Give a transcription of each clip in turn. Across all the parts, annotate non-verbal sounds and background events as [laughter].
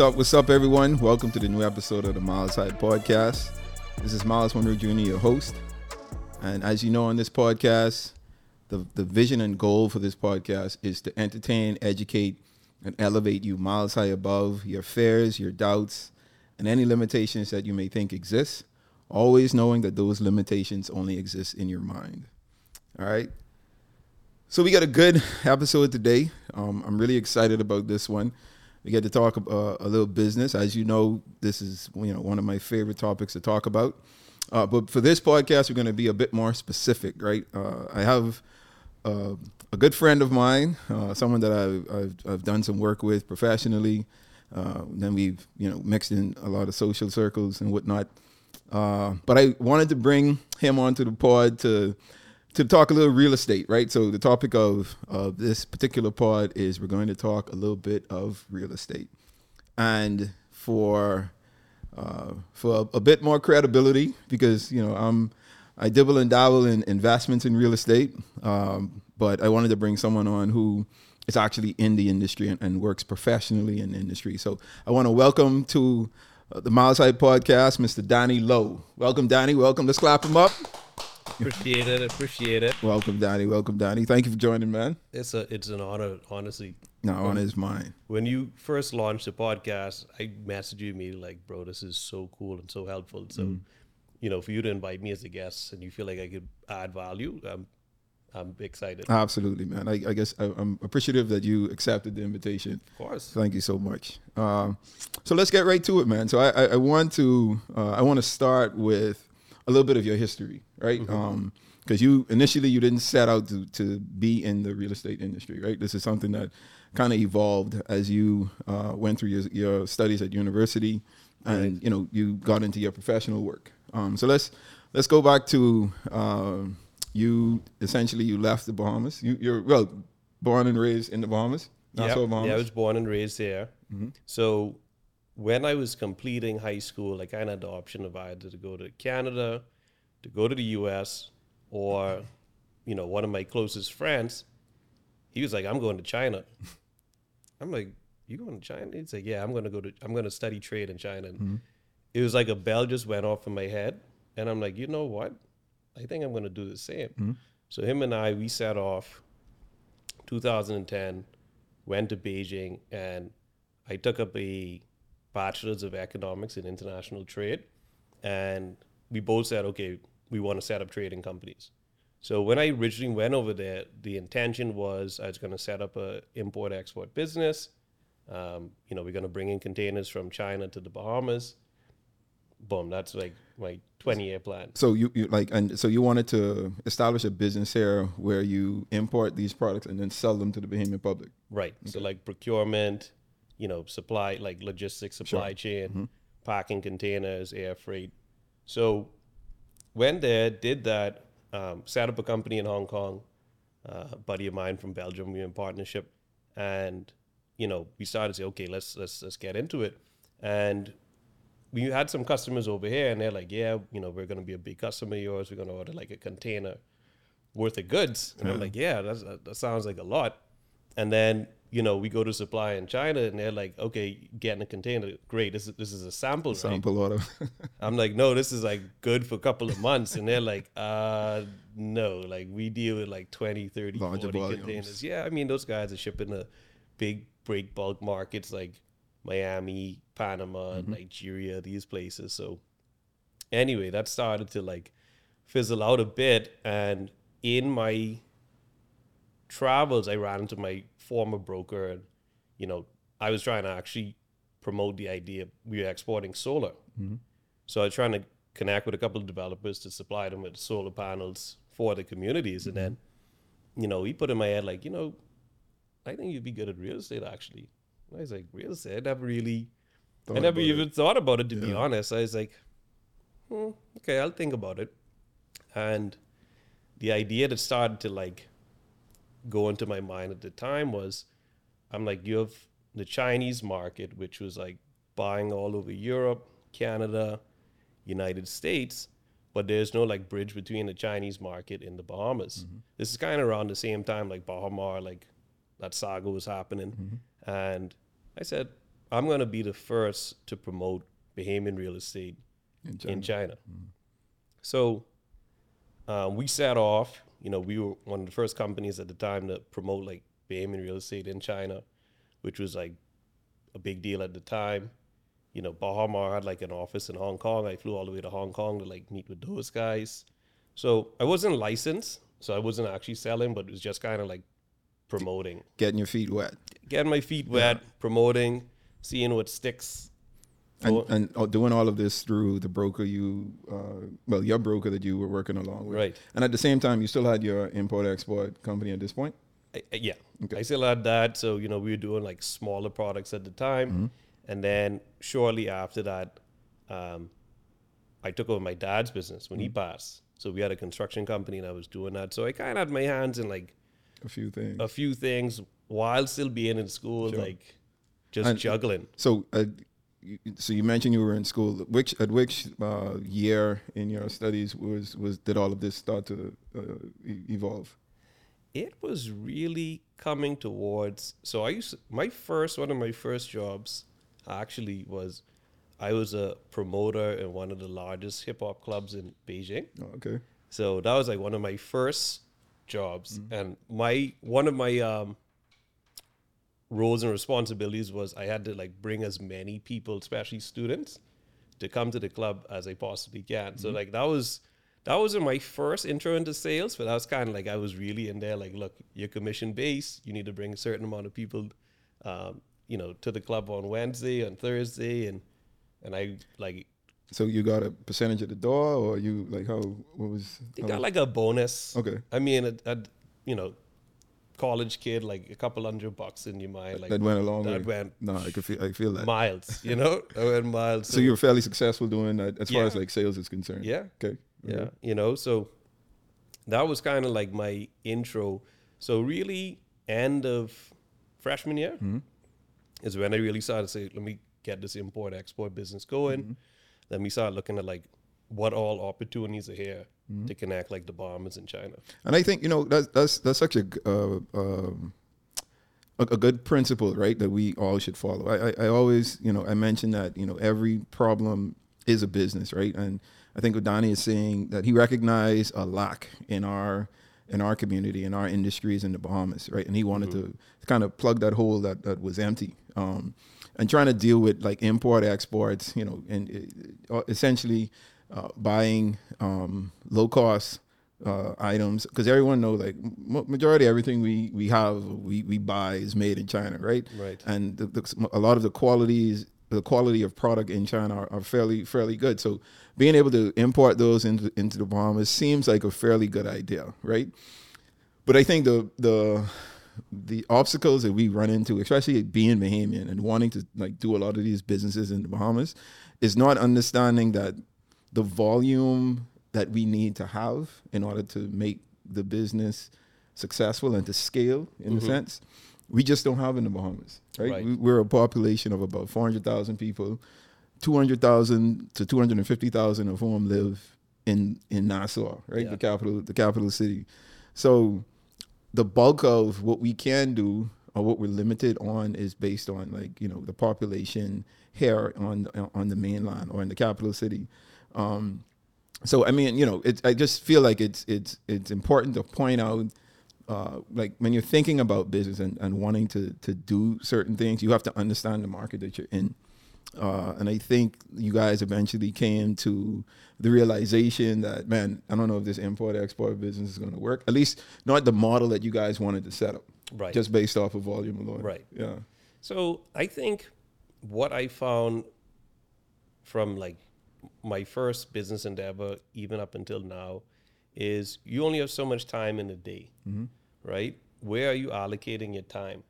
What's up? What's up, everyone? Welcome to the new episode of the Myles High Podcast. This is Myles Munroe Jr., your host. And as you know on this podcast, the, the vision and goal for this podcast is to entertain, educate, and elevate you miles high above your fears, your doubts, and any limitations that you may think exist, always knowing that those limitations only exist in your mind. All right? So we got a good episode today. Um, I'm really excited about this one. We get to talk uh, a little business. As you know, this is you know one of my favorite topics to talk about. Uh, but for this podcast, we're going to be a bit more specific, right? Uh, I have uh, a good friend of mine, uh, someone that I've, I've, I've, done some work with professionally. Uh, then we've you know mixed in a lot of social circles and whatnot. but I wanted to bring him onto the pod to to talk a little real estate, right? So the topic of of this particular pod is we're going to talk a little bit of real estate, and for uh, for a, a, bit more credibility because you know I'm I dibble and dabble in investments in real estate, um, but I wanted to bring someone on who is actually in the industry and, and works professionally in the industry. So I want to welcome to uh, the Myles High podcast, Mr. Danny Lowe. Welcome, Danny. Welcome. Let's clap him up. Appreciate it. Appreciate it. Welcome, Donnie. Welcome, Donnie. Thank you for joining, man. It's a it's an honor, honestly. No, honor is mine. When you first launched the podcast, I messaged you immediately like, bro, this is so cool and so helpful. So, mm. you know, for you to invite me as a guest and you feel like I could add value, I'm I'm excited. Absolutely, man. I, I guess I, am appreciative that you accepted the invitation. Of course. Thank you so much. Um, so let's get right to it, man. So I, I, I want to uh, I want to start with a little bit of your history, right? Mm-hmm. Um, because you initially you didn't set out to, to be in the real estate industry, right? This is something that kind of evolved as you uh, went through your, your studies at university, and right. you know you got into your professional work. Um, so let's let's go back to uh, you. Essentially, you left the Bahamas. You, you're well born and raised in the Bahamas. Yep. Bahamas. Yeah, I was born and raised there. Mm-hmm. So when I was completing high school, I kind of had the option of either to go to Canada, to go to the US, or, you know, one of my closest friends, he was like, I'm going to China. [laughs] I'm like, you going to China? He's like, yeah, I'm going to go to, I'm going to study trade in China. Mm-hmm. It was like a bell just went off in my head. And I'm like, you know what? I think I'm going to do the same. Mm-hmm. So him and I, we set off 2010, went to Beijing, and I took up a bachelor's of economics in international trade, and we both said, okay, we want to set up trading companies. So when I originally went over there, the intention was I was going to set up a import export business. Um, you know, we're going to bring in containers from China to the Bahamas. Boom, that's like my 20 year plan. So you, you like, and so you wanted to establish a business here where you import these products and then sell them to the Bahamian public. Right. Okay. So like procurement, you know, supply like logistics, supply sure. chain, mm-hmm. packing containers, air freight. So went there, did that, um, set up a company in Hong Kong. Uh, a buddy of mine from Belgium, we were in partnership, and you know, we started to say, okay, let's let's let's get into it. And we had some customers over here, and they're like, yeah, you know, we're going to be a big customer of yours. We're going to order like a container worth of goods. And I'm like, yeah, that that sounds like a lot. And then you know, we go to supply in China and they're like, okay, getting a container, great. This is this is a sample, sample right? order. [laughs] I'm like, no, this is like good for a couple of months. And they're like, uh, no, like we deal with like 20, 30, Larger 40 volumes. containers. Yeah, I mean, those guys are shipping to big break bulk markets like Miami, Panama, mm-hmm. Nigeria, these places. So anyway, that started to like fizzle out a bit. And in my travels, I ran into my former broker, and you know, I was trying to actually promote the idea we were exporting solar. Mm-hmm. So I was trying to connect with a couple of developers to supply them with solar panels for the communities, mm-hmm. and then, you know, he put in my head like, you know, I think you'd be good at real estate actually. And I was like, real estate? I never really, thought I never even it. thought about it to yeah. be honest. I was like, hmm, okay, I'll think about it. And the idea that started to like go into my mind at the time was I'm like, you have the Chinese market, which was like buying all over Europe, Canada, United States, but there's no like bridge between the Chinese market and the Bahamas. Mm-hmm. This is kind of around the same time like Baha Mar, like that saga was happening. Mm-hmm. And I said, I'm going to be the first to promote Bahamian real estate in China. In China. Mm-hmm. So um, we set off. You know, we were one of the first companies at the time to promote like Bahamian real estate in China, which was like a big deal at the time. You know, Baha Mar had like an office in Hong Kong. I flew all the way to Hong Kong to like meet with those guys. So I wasn't licensed, so I wasn't actually selling, but it was just kind of like promoting, getting your feet wet, getting my feet wet, yeah. promoting, seeing what sticks. And, and oh, doing all of this through the broker you, uh, well, your broker that you were working along with, right? And at the same time, you still had your import export company at this point. I, yeah, okay. I still had that. So you know, we were doing like smaller products at the time, mm-hmm. and then shortly after that, um, I took over my dad's business when mm-hmm. he passed. So we had a construction company, and I was doing that. So I kind of had my hands in like a few things, a few things while still being in school, sure. like just and juggling. So, uh, so you mentioned you were in school. Which at which uh, year in your studies was was did all of this start to uh, evolve? It was really coming towards. So I used to, my first one of my first jobs actually was I was a promoter in one of the largest hip hop clubs in Beijing. Oh, okay. So that was like one of my first jobs, mm-hmm. and my one of my um, roles and responsibilities was I had to like bring as many people, especially students, to come to the club as I possibly can. Mm-hmm. So like that was that wasn't my first intro into sales, but that was kind of like I was really in there. Like, look, you're commission based. You need to bring a certain amount of people, um, you know, to the club on Wednesday and Thursday, and and I like. So you got a percentage of the door, or you like how? What was? You got like a bonus. Okay. I mean, a, a, you know, college kid, like a couple hundred bucks in your mind. Like that went a long that way. went. No, I could feel. I feel that miles. You know, [laughs] I went miles. So, so you were fairly successful doing that as yeah. far as like sales is concerned. Yeah. Okay. Yeah. Okay. You know, so that was kind of like my intro. So really, end of freshman year mm-hmm. is when I really started to say, let me get this import export business going. Mm-hmm. Then we started looking at like what all opportunities are here mm-hmm. to connect like the Bahamas in China. And I think you know that's that's that's such a uh, um, a, a, good principle, right? That we all should follow. I, I, I always you know I mentioned that you know every problem is a business, right? And I think what Donnie is saying that he recognized a lack in our in our community in our industries in the Bahamas, right? And he wanted mm-hmm. to kind of plug that hole that that was empty. Um, and trying to deal with like import exports, you know, and uh, essentially uh, buying um, low cost uh, items because everyone knows like majority everything we we have we, we buy is made in China, right? Right. And the, the, a lot of the qualities the quality of product in China are, are, fairly fairly good. So being able to import those into into the Bahamas seems like a fairly good idea, right? But I think the the the obstacles that we run into, especially being Bahamian and wanting to like do a lot of these businesses in the Bahamas, is not understanding that the volume that we need to have in order to make the business successful and to scale in mm-hmm. a sense, we just don't have in the Bahamas, right? right. We, are a population of about 400,000 people, 200,000 to 250,000 of whom live in in Nassau, right? Yeah. The capital the capital city. So the bulk of what we can do or what we're limited on is based on like you know the population here on on the mainland or in the capital city. Um, so I mean, you know, it, I just feel like it's it's it's important to point out, uh, like when you're thinking about business and, and wanting to to do certain things, you have to understand the market that you're in. Uh, and I think you guys eventually came to the realization that, man, I don't know if this import export business is going to work. At least not the model that you guys wanted to set up. Right. Just based off of volume alone. Right. Yeah. So I think what I found from like my first business endeavor, even up until now, is you only have so much time in a day, mm-hmm. right? Where are you allocating your time?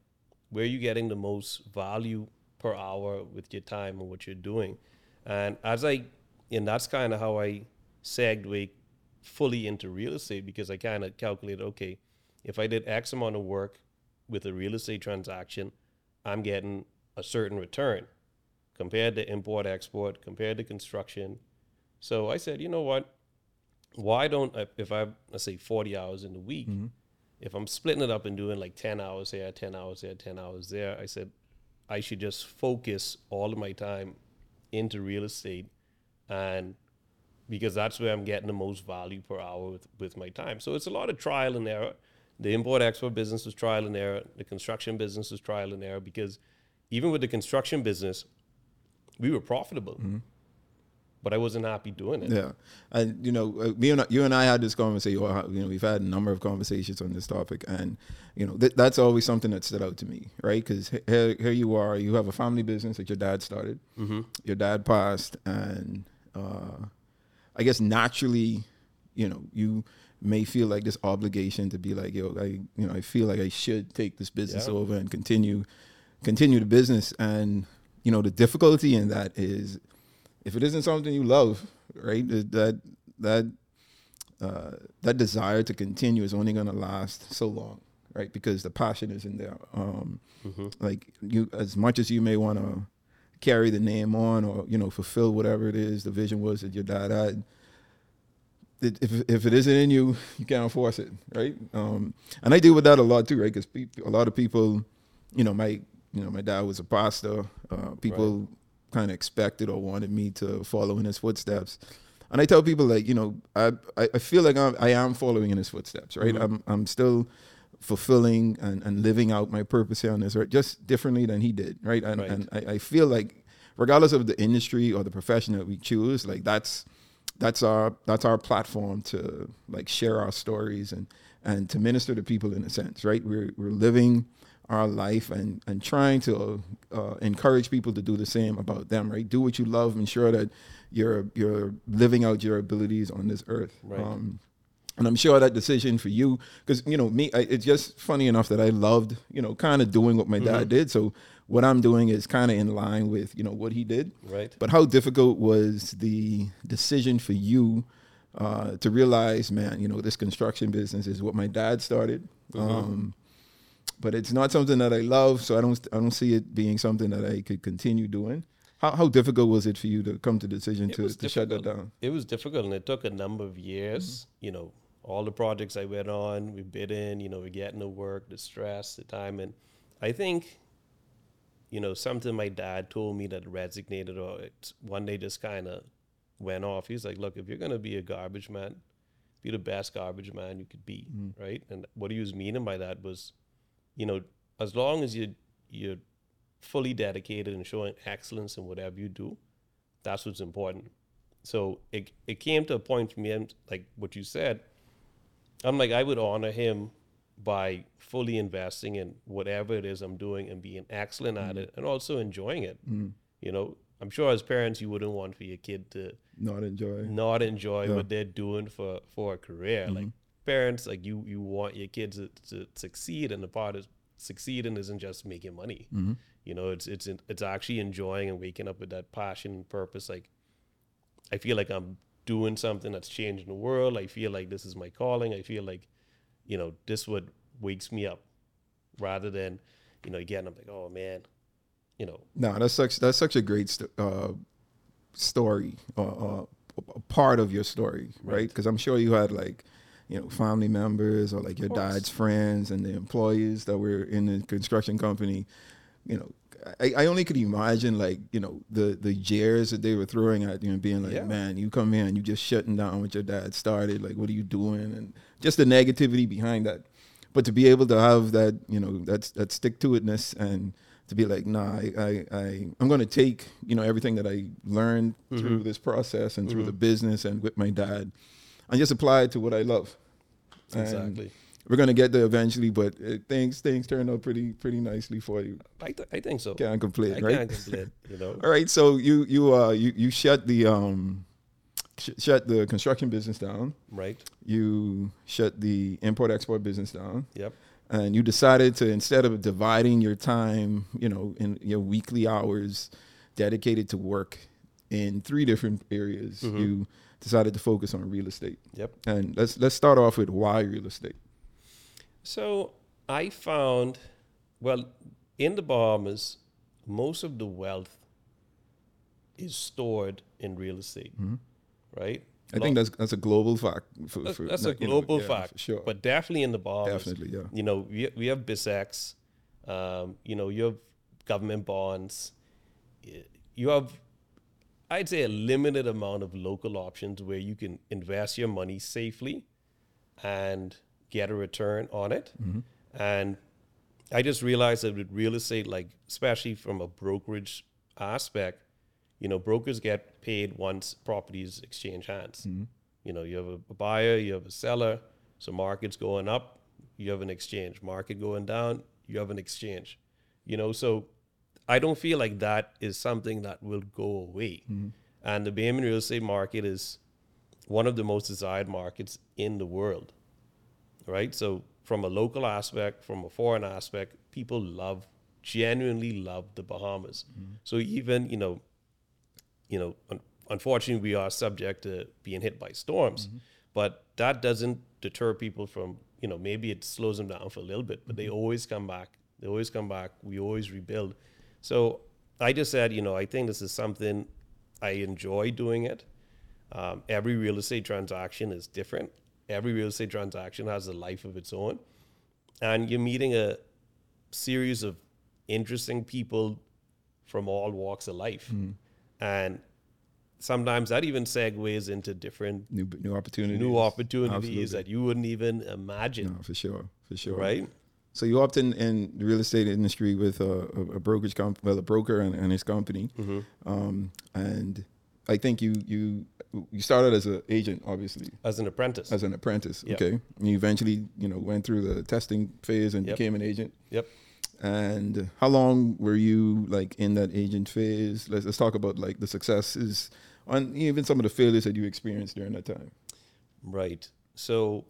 Where are you getting the most value per hour with your time and what you're doing. And as I, and that's kind of how I segue fully into real estate because I kind of calculated, okay, if I did X amount of work with a real estate transaction, I'm getting a certain return compared to import export, compared to construction. So I said, you know what? Why don't I, if I let's say 40 hours in the week, mm-hmm. if I'm splitting it up and doing like 10 hours here, 10 hours there, 10 hours there, I said I should just focus all of my time into real estate and because that's where I'm getting the most value per hour with, with my time. So it's a lot of trial and error. The import export business was trial and error. The construction business was trial and error because even with the construction business, we were profitable. Mm-hmm but I wasn't happy doing it. Yeah, and you know, uh, me and you and I had this conversation. You know, we've had a number of conversations on this topic, and you know, th- that's always something that stood out to me, right? Because here, here you are, you have a family business that your dad started. Mm-hmm. Your dad passed, and uh, I guess naturally, you know, you may feel like this obligation to be like, yo, I, you know, I feel like I should take this business yeah. over and continue, continue the business, and you know, the difficulty in that is if it isn't something you love, right, that that uh, that desire to continue is only going to last so long, right? Because the passion is in there. Um, mm-hmm. Like you, as much as you may want to carry the name on, or you know, fulfill whatever it is the vision was that your dad had. If if it isn't in you, you can't force it, right? Um, and I deal with that a lot too, right? Because a lot of people, you know, my you know, my dad was a pastor. Uh, people right kind of expected or wanted me to follow in his footsteps. And I tell people like, you know, I I feel like I'm, I am following in his footsteps, right? Mm-hmm. I'm I'm still fulfilling and, and living out my purpose here on this earth just differently than he did, right? And right. and I, I feel like regardless of the industry or the profession that we choose, like that's that's our that's our platform to like share our stories and and to minister to people in a sense, right? We're we're living our life and and trying to uh, encourage people to do the same about them right do what you love ensure that you're you're living out your abilities on this earth right. Um, and I'm sure that decision for you, because you know me, I, it's just funny enough that I loved, you know, kind of doing what my dad mm-hmm. did. So what I'm doing is kind of in line with, you know, what he did. Right. But how difficult was the decision for you uh, to realize, man, you know, this construction business is what my dad started. Mm-hmm. Um, but it's not something that I love, so I don't I don't see it being something that I could continue doing. How, how difficult was it for you to come to the decision to, to shut that down? It was difficult, and it took a number of years. Mm-hmm. You know, all the projects I went on, we bid in. You know, we getting the work, the stress, the time, and I think, you know, something my dad told me that resonated, or it one day just kind of went off. He's like, "Look, if you're gonna be a garbage man, be the best garbage man you could be, mm-hmm. right?" And what he was meaning by that was you know, as long as you you're fully dedicated and showing excellence in whatever you do, that's what's important. So it it came to a point for me, and like what you said, I'm like I would honor him by fully investing in whatever it is I'm doing and being excellent mm at it and also enjoying it. mm You know, I'm sure as parents you wouldn't want for your kid to not enjoy not enjoy yeah. what they're doing for for a career. Mm-hmm. Like parents like you you want your kids to, to succeed and the part of succeeding isn't just making money. Mm-hmm. you know it's it's it's actually enjoying and waking up with that passion and purpose. Like i feel like i'm doing something that's changing the world. I feel like this is my calling. I feel like you know this what wakes me up rather than you know again i'm like oh man you know. No that's such that's such a great st- uh, story uh, uh, part of your story right. because right? i'm sure you had like you know, family members or like your dad's friends and the employees that were in the construction company, you know, I, I only could imagine like, you know, the the jeers that they were throwing at you and being like, yeah. man, you come here and you just shutting down what your dad started. Like, what are you doing? And just the negativity behind that. But to be able to have that, you know, that's that stick to itness and to be like, nah, I, I, I am going to take, you know, everything that I learned mm-hmm. through this process and mm-hmm. through the business and with my dad and just apply it to what I love. Exactly. And we're gonna get there eventually, but it, things things turned out pretty pretty nicely for you. I, th- I think so. Can't complain, I right? Can't complain. You know. [laughs] All right, so you you uh you you shut the um sh- shut the construction business down. Right. You shut the import export business down. Yep. And you decided to instead of dividing your time, you know, in your weekly hours dedicated to work in three different areas, mm-hmm. you decided to focus on real estate. Yep. And let's let's start off with why real estate. So I found, well, in the Bahamas, most of the wealth is stored in real estate, mm-hmm. right? I think that's that's a global fact. For, that's, for, that's a global know, yeah, fact, sure. But definitely in the Bahamas, definitely, yeah. You know, we we have BISX. Um, you know, you have government bonds. You have, I'd say, a limited amount of local options where you can invest your money safely and get a return on it. Mm-hmm. And I just realized that with real estate, like especially from a brokerage aspect, you know, brokers get paid once properties exchange hands. Mm-hmm. You know, you have a, a buyer, you have a seller, so market's going up, you have an exchange. Market going down, you have an exchange. You know, so I don't feel like that is something that will go away. Mm-hmm. And the Bahamian real estate market is one of the most desired markets in the world. Right? So from a local aspect, from a foreign aspect, people love genuinely love the Bahamas. Mm-hmm. So even, you know, you know, un- unfortunately we are subject to being hit by storms, mm-hmm. but that doesn't deter people from you know, maybe it slows them down for a little bit, but they mm-hmm. always come back. They always come back. We always rebuild. So I just said, you know, I think this is something I enjoy doing it. Um, every real estate transaction is different. Every real estate transaction has a life of its own. And you're meeting a series of interesting people from all walks of life. Mm. And sometimes that even segues into different new new opportunities, new opportunities Absolutely. that you wouldn't even imagine. No, for sure, for sure. Right. So you opt in, the real estate industry with a, a, brokerage company, well, a broker and, and his company, mm-hmm. um, and I think you you you started as an agent, obviously, as an apprentice. As an apprentice, yep. okay. And you eventually, you know, went through the testing phase and yep. became an agent. Yep. And how long were you like in that agent phase? Let's let's talk about like the successes and even some of the failures that you experienced during that time. Right. So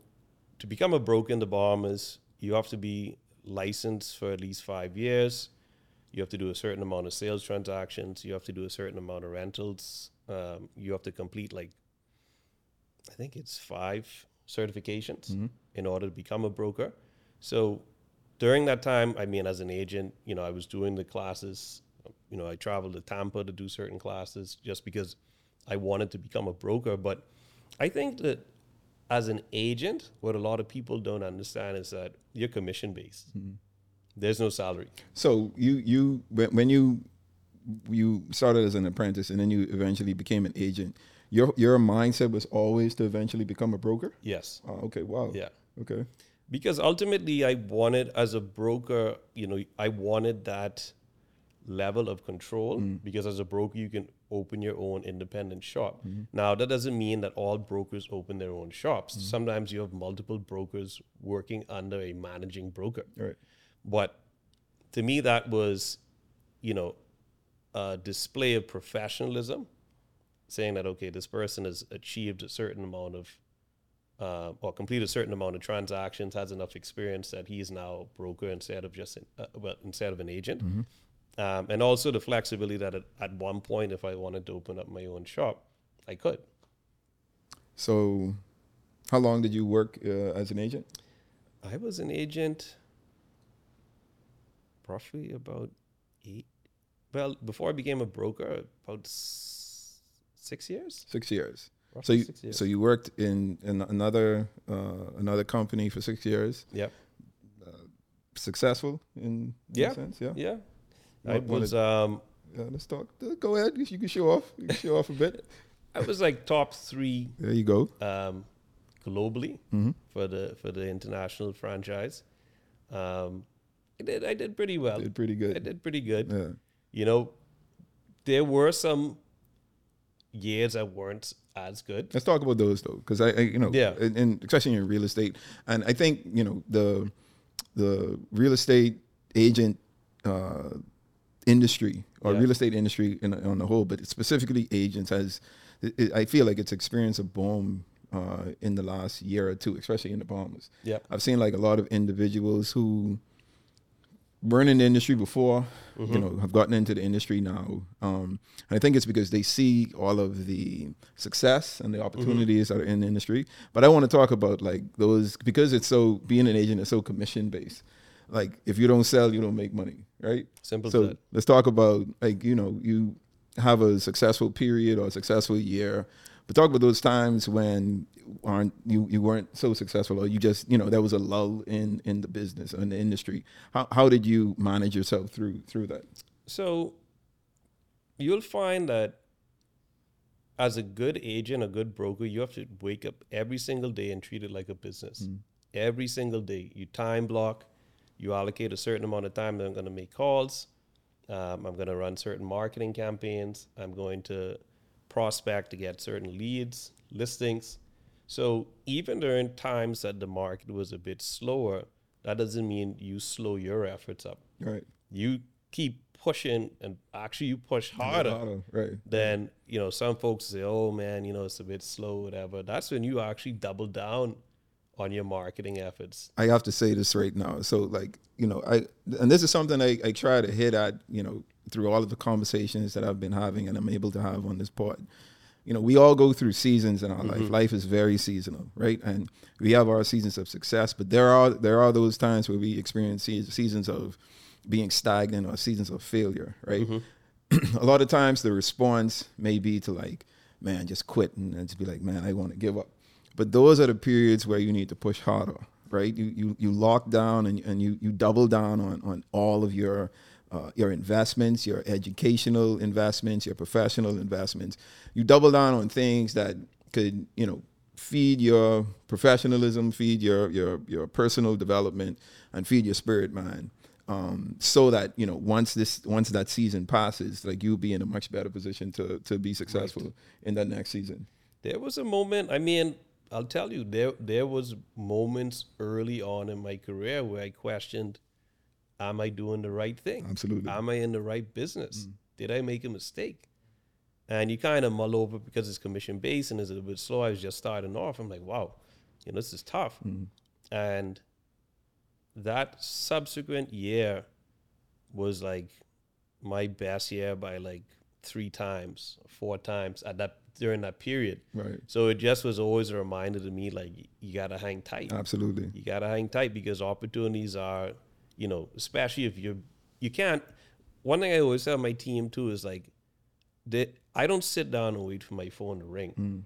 to become a broker in the Bahamas, you have to be licensed for at least five years. You have to do a certain amount of sales transactions. You have to do a certain amount of rentals. Um, you have to complete like, I think it's five certifications mm-hmm. in order to become a broker. So during that time, I mean, as an agent, you know, I was doing the classes. You know, I traveled to Tampa to do certain classes just because I wanted to become a broker. But I think that as an agent, what a lot of people don't understand is that you're commission based. Mm-hmm. There's no salary. So you you when you you started as an apprentice and then you eventually became an agent. Your your mindset was always to eventually become a broker. Yes. Oh, okay. Wow. Yeah. Okay. Because ultimately, I wanted as a broker, you know, I wanted that level of control. Mm. Because as a broker, you can open your own independent shop. Mm-hmm. Now, that doesn't mean that all brokers open their own shops. Mm-hmm. Sometimes you have multiple brokers working under a managing broker. Right. But to me, that was, you know, a display of professionalism, saying that, okay, this person has achieved a certain amount of, uh, or completed a certain amount of transactions, has enough experience that he is now a broker instead of just, an, uh, well, instead of an agent. Mm-hmm. Um, and also the flexibility that at, at one point, if I wanted to open up my own shop, I could. So, how long did you work uh, as an agent? I was an agent roughly about eight. Well, before I became a broker, about s- six years. Six years. so you years. so you worked in, in another uh, another company for six years. Yep. Uh, successful in yeah. sense. Yeah. Yeah. I was. Um, yeah, let's talk. Go ahead. You can show off. You can show off a bit. [laughs] I was like top three. There you go. Um, globally mm-hmm. for the for the international franchise. Um, I did. I did pretty well. Did pretty good. I did pretty good. Yeah. You know, there were some years that weren't as good. Let's talk about those though, because I, I, you know, yeah, and especially in real estate, and I think you know the the real estate agent uh, industry or yeah. real estate industry in, on the whole, but specifically agents has. It, I feel like it's experienced a boom uh, in the last year or two, especially in the Bahamas. Yeah, I've seen like a lot of individuals who weren't in the industry before, mm-hmm. you know, have gotten into the industry now. Um, and I think it's because they see all of the success and the opportunities mm-hmm. that are in the industry. But I want to talk about like those because it's so being an agent is so commission based like if you don't sell, you don't make money, right? Simple. So let's talk about like you know you have a successful period or a successful year, But talk about those times when aren't you you weren't so successful, or you just you know there was a lull in in the business and the industry. How how did you manage yourself through through that? So you'll find that as a good agent, a good broker, you have to wake up every single day and treat it like a business. Mm. Every single day, you time block, you allocate a certain amount of time that I'm going to make calls. Um, I'm going to run certain marketing campaigns. I'm going to prospect to get certain leads, listings. So even during times that the market was a bit slower, that doesn't mean you slow your efforts up. Right. You keep pushing and actually you push harder, harder right then you know some folks say oh man you know it's a bit slow whatever that's when you actually double down on your marketing efforts i have to say this right now so like you know i and this is something i, I try to hit at you know through all of the conversations that i've been having and i'm able to have on this pod you know we all go through seasons in our mm-hmm. life life is very seasonal right and we have our seasons of success but there are there are those times where we experience seasons of being stagnant or seasons of failure, right? Mm-hmm. [clears throat] a lot of times the response may be to like, man, just quit and, and just be like, man, I want to give up. But those are the periods where you need to push harder, right? You you you lock down and, and you you double down on on all of your uh, your investments, your educational investments, your professional investments. You double down on things that could, you know, feed your professionalism, feed your your your personal development, and feed your spirit mind um, so that you know once this once that season passes, like you'll be in a much better position to to be successful right. in that next season. There was a moment. I mean, I'll tell you, there there was moments early on in my career where I questioned, "Am I doing the right thing? Absolutely. Am I in the right business? Mm. Did I make a mistake?" And you kind of mull over because it's commission based and it's a little bit slow. I was just starting off. I'm like, "Wow, you know, this is tough," mm. and that subsequent year was like my best year by like three times, four times at that during that period. Right. So it just was always a reminder to me like you gotta hang tight. Absolutely. You gotta hang tight because opportunities are, you know, especially if you you can't. One thing I always tell my team too is like, that I don't sit down and wait for my phone to ring. Mm.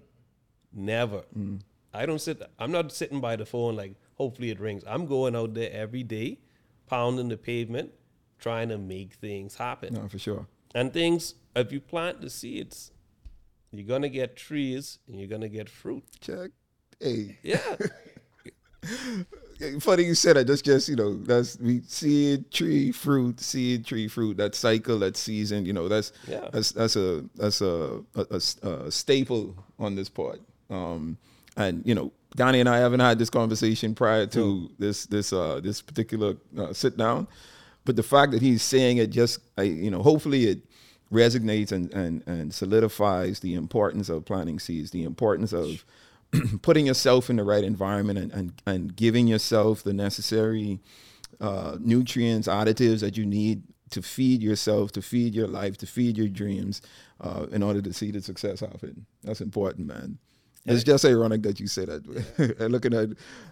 Never. Mm. I don't sit. I'm not sitting by the phone like, hopefully it rings. I'm going out there every day, pounding the pavement, trying to make things happen. No, for sure. And things, if you plant the seeds, you're gonna get trees and you're gonna get fruit. Check. Hey. Yeah. [laughs] Funny you said that. That's just you know that's we seed tree fruit seed tree fruit that cycle that season. You know that's yeah. that's that's a that's a a, a, a staple on this part. Um, and you know Donnie and I haven't had this conversation prior to this this uh, this particular uh, sit down, but the fact that he's saying it just, I, you know, hopefully it resonates and, and and solidifies the importance of planting seeds, the importance of [clears throat] putting yourself in the right environment and and, and giving yourself the necessary uh, nutrients, additives that you need to feed yourself, to feed your life, to feed your dreams, uh, in order to see the success of it. That's important, man. It's just ironic that you say that. [laughs] and looking at,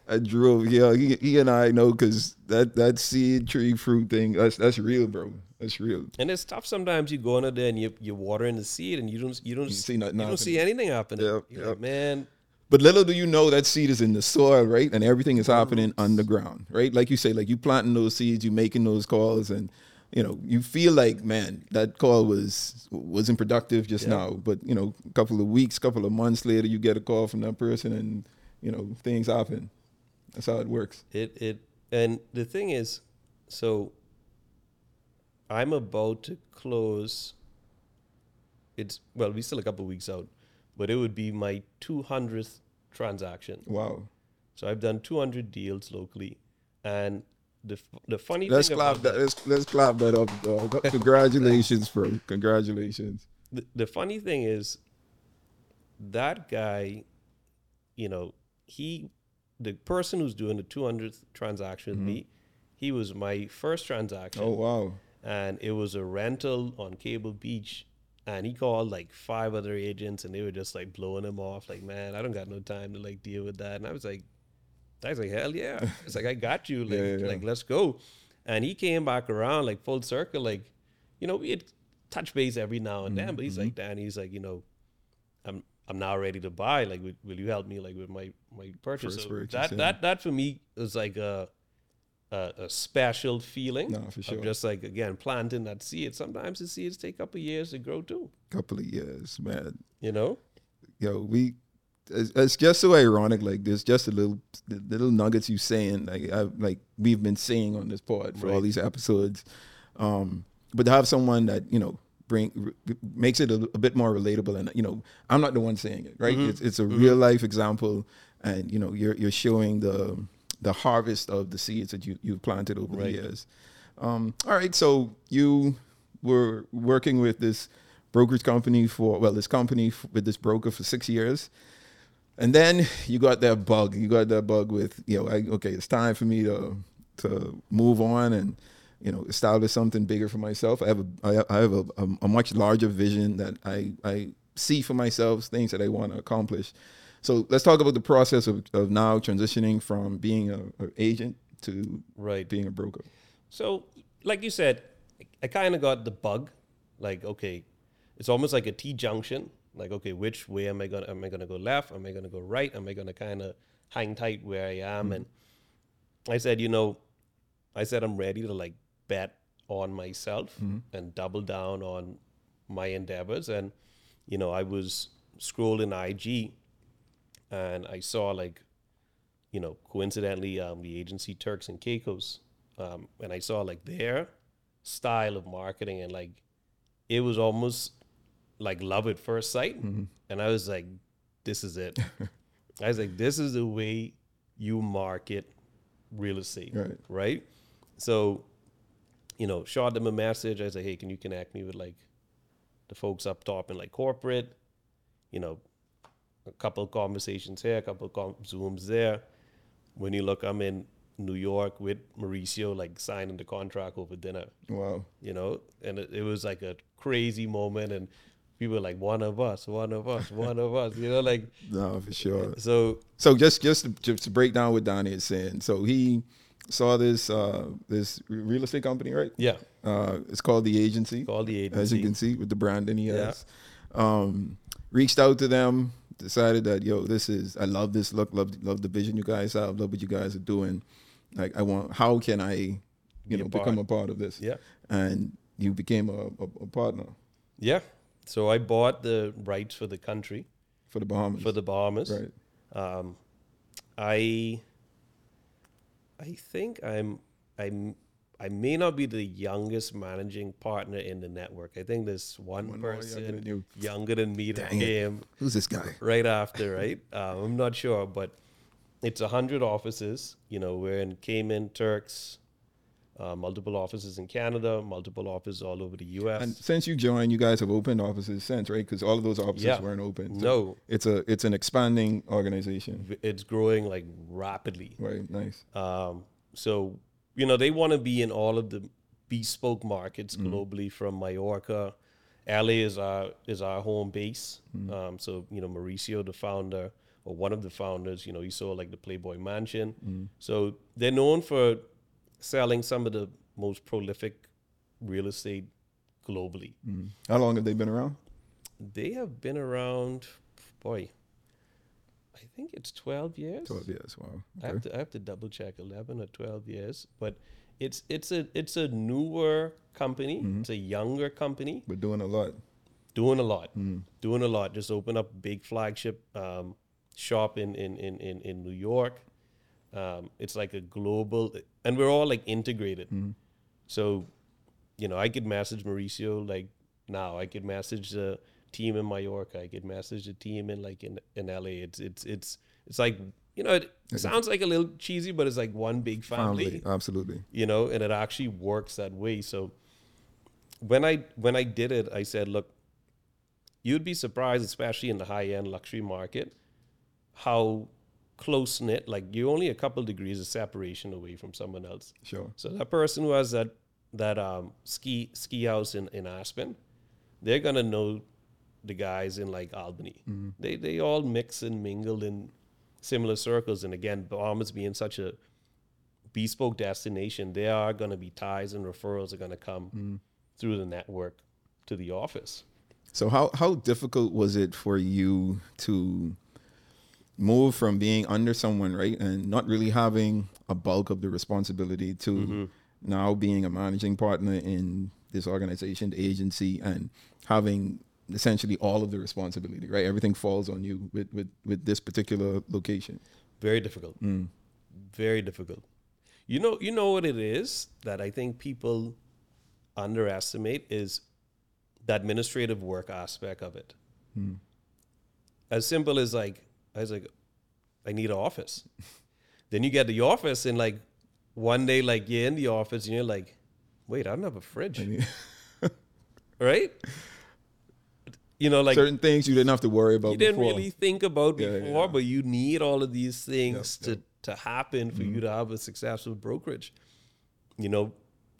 at Drew, yeah, he, he and I know because that that seed tree fruit thing, that's that's real, bro. That's real. And it's tough sometimes. You go under there and you you're watering the seed and you don't you don't you see nothing. You don't see anything happening. Yeah, yeah. Like, man. But little do you know that seed is in the soil, right? And everything is mm-hmm. happening underground, right? Like you say, like you planting those seeds, you making those calls, and you know, you feel like, man, that call was wasn't productive just yeah. now. But you know, a couple of weeks, couple of months later, you get a call from that person, and you know, things happen. That's how it works. It it and the thing is, so I'm about to close. It's well, we still a couple weeks out, but it would be my 200th transaction. Wow! So I've done 200 deals locally, and the the funny let's thing clap that, let's let's clap that up dog. [laughs] congratulations bro congratulations the, the funny thing is that guy you know he the person who's doing the 200th transaction mm-hmm. with me he was my first transaction oh wow and it was a rental on cable beach and he called like five other agents and they were just like blowing him off like man i don't got no time to like deal with that and i was like I was like, hell yeah. [laughs] It's like, I got you. Like, yeah, yeah, like, let's go. And he came back around like full circle. Like, you know, we had touch base every now and then, mm-hmm. but he's like, mm-hmm. Dan, he's like, you know, I'm I'm now ready to buy. Like, will, will you help me like with my my purchase? So purchase that yeah. that that for me was like a a, a special feeling. No, for sure. just like again planting that seed. Sometimes the seeds take a couple of years to grow too. Couple of years, man. You know. Yo, we. It's, it's just so ironic. Like there's just a little, little nuggets you saying. Like I like we've been saying on this pod for right. all these episodes. Um, but to have someone that you know bring makes it a, a, bit more relatable and you know i'm not the one saying it right mm-hmm. it's, it's a mm-hmm. real life example and you know you're you're showing the the harvest of the seeds that you you've planted over right. the years um, all right so you were working with this brokerage company for well this company f- with this broker for six years and then you got that bug you got that bug with you know I, okay it's time for me to to move on and you know establish something bigger for myself. I have a I have a, a, a much larger vision that I I see for myself, things that I want to accomplish. So let's talk about the process of, of now transitioning from being a, a agent to right being a broker. So, like you said, I kind of got the bug. Like, okay, it's almost like a T junction. Like, okay, which way am I gonna am I gonna go left? Am I gonna go right? Am I gonna kind of hang tight where I am? Mm-hmm. And I said, you know, I said I'm ready to like bet on myself mm-hmm. and double down on my endeavors. And, you know, I was scrolling IG and I saw like, you know, coincidentally, um, the agency Turks and Caicos. Um, and I saw like their style of marketing and like it was almost like love at first sight. Mm-hmm. And I was like, this is it. [laughs] I was like, this is the way you market real estate. Right. Right. So you know, shot them a message. I say, hey, can you connect me with like the folks up top in like corporate? You know, a couple conversations here, a couple com- zooms there. When you look, I'm in New York with Mauricio, like signing the contract over dinner. Wow. You know, and it, it was like a crazy moment, and people were like, one of us, one of us, one of us. You know, like [laughs] no, for sure. So, so just just to, just to break down what Donnie is saying. So he saw this uh, this real estate company, right? Yeah. Uh, it's called the agency. Called the agency. As you can see with the branding he has. Yeah. Um, reached out to them, decided that yo, this is I love this look, love love the vision you guys have, love what you guys are doing. Like I want, how can I, you Be know, a become a part of this? Yeah. And you became a, a, a partner. Yeah. So I bought the rights for the country. For the Bahamas. For the Bahamas. Right. Um, I I think I'm I'm I may not be the youngest managing partner in the network. I think there's one, one person younger than, younger than, me that came. Who's this guy? Right after, right? [laughs] um, I'm not sure, but it's a hundred offices. You know, we're in Cayman, Turks, uh, multiple offices in Canada, multiple offices all over the U.S. And since you joined, you guys have opened offices since, right? Because all of those offices yeah. weren't open. So no, it's a it's an expanding organization. It's growing like rapidly. Right. Nice. Um, so you know they want to be in all of the bespoke markets mm globally, from Mallorca. LA is our is our home base. mm Um, so you know Mauricio, the founder or one of the founders, you know, he saw like the Playboy Mansion. mm So they're known for selling some of the most prolific real estate globally. Mm. How long have they been around? They have been around, boy, I think it's 12 years. 12 years, wow. Okay. I, have to, I have to double check 11 or 12 years, but it's it's a it's a newer company. Mm-hmm. It's a younger company. But doing a lot. Doing a lot. Mm. Doing a lot. Just open up big flagship um, shop in, in, in, in, in New York. Um, it's like a global, and we're all like integrated. Mm-hmm. So, you know, I could message Mauricio like now. I could message the team in Mallorca. I could message the team in like in, in LA. It's it's it's it's like you know, it sounds like a little cheesy, but it's like one big family. family. Absolutely. You know, and it actually works that way. So when I when I did it, I said, look, you'd be surprised, especially in the high end luxury market, how close knit. Like you're only a couple degrees of separation away from someone else. Sure. So that person who has that that um, ski ski house in, in Aspen, they're gonna know the guys in like Albany. Mm-hmm. They they all mix and mingle in similar circles. And again, Bahamas being such a bespoke destination, there are gonna be ties and referrals are gonna come mm-hmm. through the network to the office. So how how difficult was it for you to move from being under someone, right, and not really having a bulk of the responsibility to mm-hmm. now being a managing partner in this organization, the agency, and having essentially all of the responsibility, right? Everything falls on you with with with this particular location. Very difficult. Mm. Very difficult. You know, you know what it is that I think people underestimate is the administrative work aspect of it. Mm. As simple as like, I was like, I need an office. [laughs] then you get the office, and like one day, like you're in the office, and you're like, wait, I don't have a fridge, [laughs] right? [laughs] you know, like certain things you didn't have to worry about. You didn't before. really think about before, yeah, yeah. but you need all of these things yep, to yep. to happen for mm-hmm. you to have a successful brokerage. You know,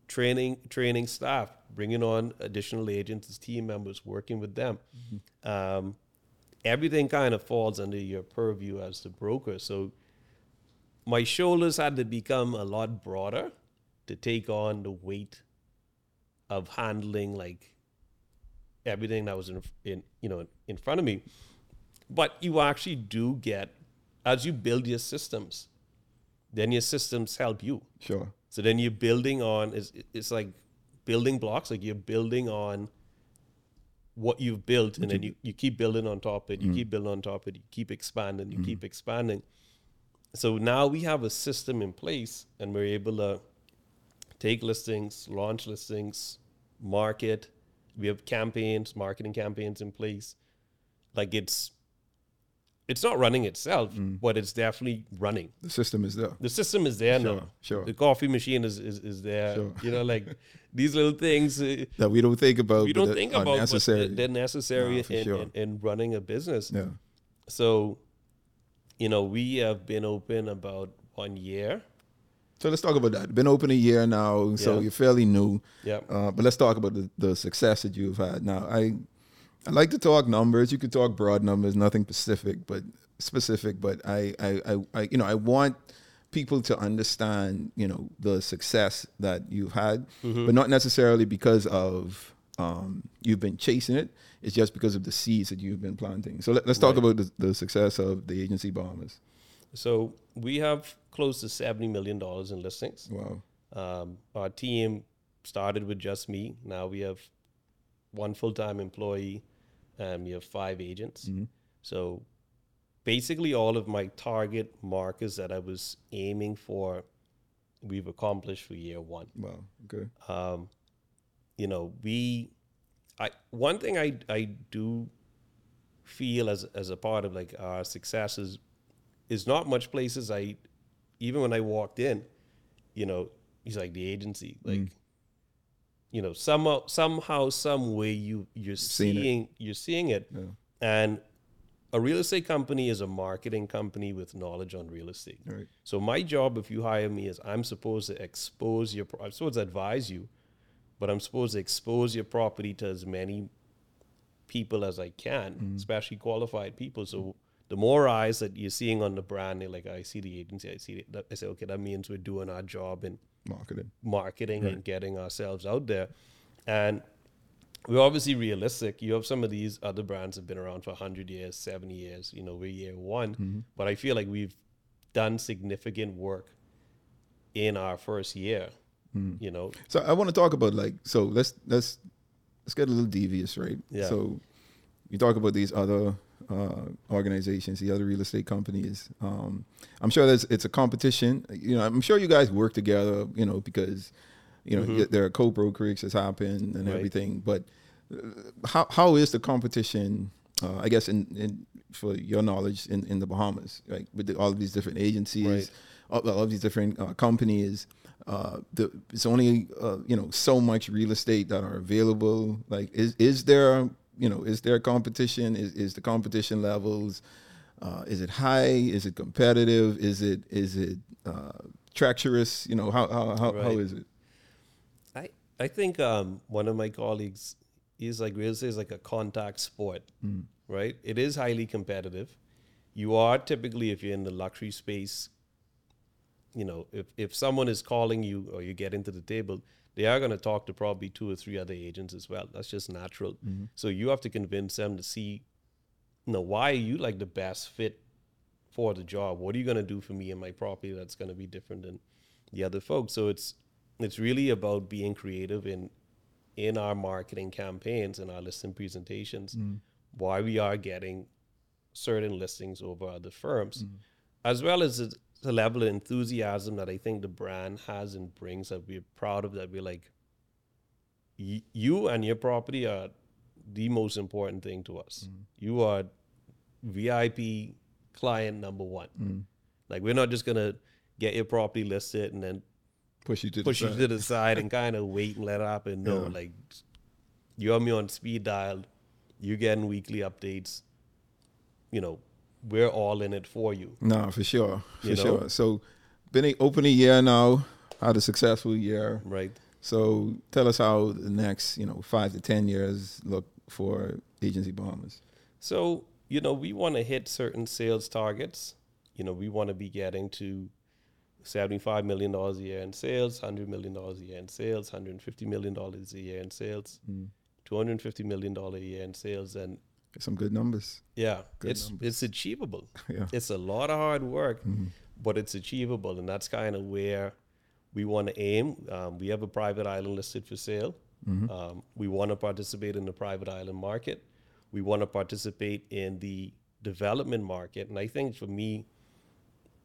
training training staff, bringing on additional agents as team members, working with them. Mm-hmm. Um, everything kind of falls under your purview as the broker. So my shoulders had to become a lot broader to take on the weight of handling like everything that was in, in you know in front of me but you actually do get as you build your systems then your systems help you sure so then you're building on it's, it's like building blocks like you're building on what you've built and then you, you keep building on top of it you mm. keep building on top of it you keep expanding you mm. keep expanding so now we have a system in place and we're able to take listings launch listings market we have campaigns, marketing campaigns in place. Like it's it's not running itself, mm. but it's definitely running. The system is there. The system is there sure, now. Sure. The coffee machine is is, is there. Sure. You know, like these little things uh, that we don't think about. We don't think about, necessary. they're necessary no, in, sure. in, in running a business. Yeah. So, you know, we have been open about one year. So let's talk about that. Been open a year now, so yeah. you're fairly new. Yeah. Uh, but let's talk about the, the success that you've had. Now, I I like to talk numbers. You could talk broad numbers, nothing specific, but specific. But I I, I, I you know I want people to understand you know the success that you've had, mm-hmm. but not necessarily because of um, you've been chasing it. It's just because of the seeds that you've been planting. So let, us talk right. about the, the success of the agency Bahamas. So we have close to seventy million dollars in listings. Wow. Um, our team started with just me. Now we have one full time employee, and we have five agents. Mm-hmm. So basically, all of my target markers that I was aiming for, we've accomplished for year one. Wow. Okay. Um, you know, we, I one thing I I do feel as as a part of like our success is is not much places I even when I walked in, you know, he's like the agency, like mm. you know, somehow somehow, some way you you're seeing you're seeing it. Yeah. And a real estate company is a marketing company with knowledge on real estate. Right. So my job, if you hire me, is I'm supposed to expose your. I'm supposed to advise you, but I'm supposed to expose your property to as many people as I can, mm. especially qualified people. So the more eyes that you're seeing on the brand, like I see the agency, I see it. I say, okay, that means we're doing our job in marketing, marketing, right. and getting ourselves out there. And we're obviously realistic. You have some of these other brands have been around for 100 years, 70 years. You know, we're year one, mm-hmm. but I feel like we've done significant work in our first year. Mm. You know, so I want to talk about like so. Let's let's let's get a little devious, right? Yeah. So you talk about these other uh, organizations, the other real estate companies. Um, I'm sure there's it's a competition. You know, I'm sure you guys work together. You know, because you know mm-hmm. there are co-brokerage that's happened and right. everything. But uh, how how is the competition? Uh, I guess in, in for your knowledge in, in the Bahamas, right, with the, all of these different agencies, right. all, all, of these different uh, companies. Uh, the, it's only uh, you know so much real estate that are available. Like, is is there you know, is there competition? Is is the competition levels? Uh, is it high? Is it competitive? Is it is it uh, treacherous? You know, how how how, right. how is it? I I think um, one of my colleagues is like real estate is like a contact sport, mm. right? It is highly competitive. You are typically, if you're in the luxury space, you know, if if someone is calling you or you get into the table, they are going to talk to probably two or three other agents as well. That's just natural. Mm-hmm. So you have to convince them to see, you know, why are you like the best fit for the job? What are you going to do for me and my property that's going to be different than the other folks? So it's it's really about being creative in in our marketing campaigns and our listing presentations. Mm. Why we are getting certain listings over other firms, mm. as well as the level of enthusiasm that I think the brand has and brings that we're proud of. That we're like, you and your property are the most important thing to us. Mm. You are VIP client number one. Mm. Like we're not just gonna get your property listed and then push you to push you to the [laughs] side and kind of wait and let it happen. No, yeah. like you have me on speed dial. You getting weekly updates. You know, we're all in it for you. No, for sure, for you know? sure. So, been open a year now. Had a successful year. Right. So, tell us how the next, you know, five to ten years look for Agency Bahamas. So, you know, we want to hit certain sales targets. You know, we want to be getting to $75 million a year in sales, $100 million a year in sales, $150 million a year in sales, mm. $250 million a year in sales. And some good numbers. Yeah, good it's numbers. it's achievable. [laughs] yeah. It's a lot of hard work, mm-hmm. but it's achievable, and that's kind of where we want to aim. Um, we have a private island listed for sale. Mm-hmm. Um, we want to participate in the private island market. We want to participate in the development market, and I think for me,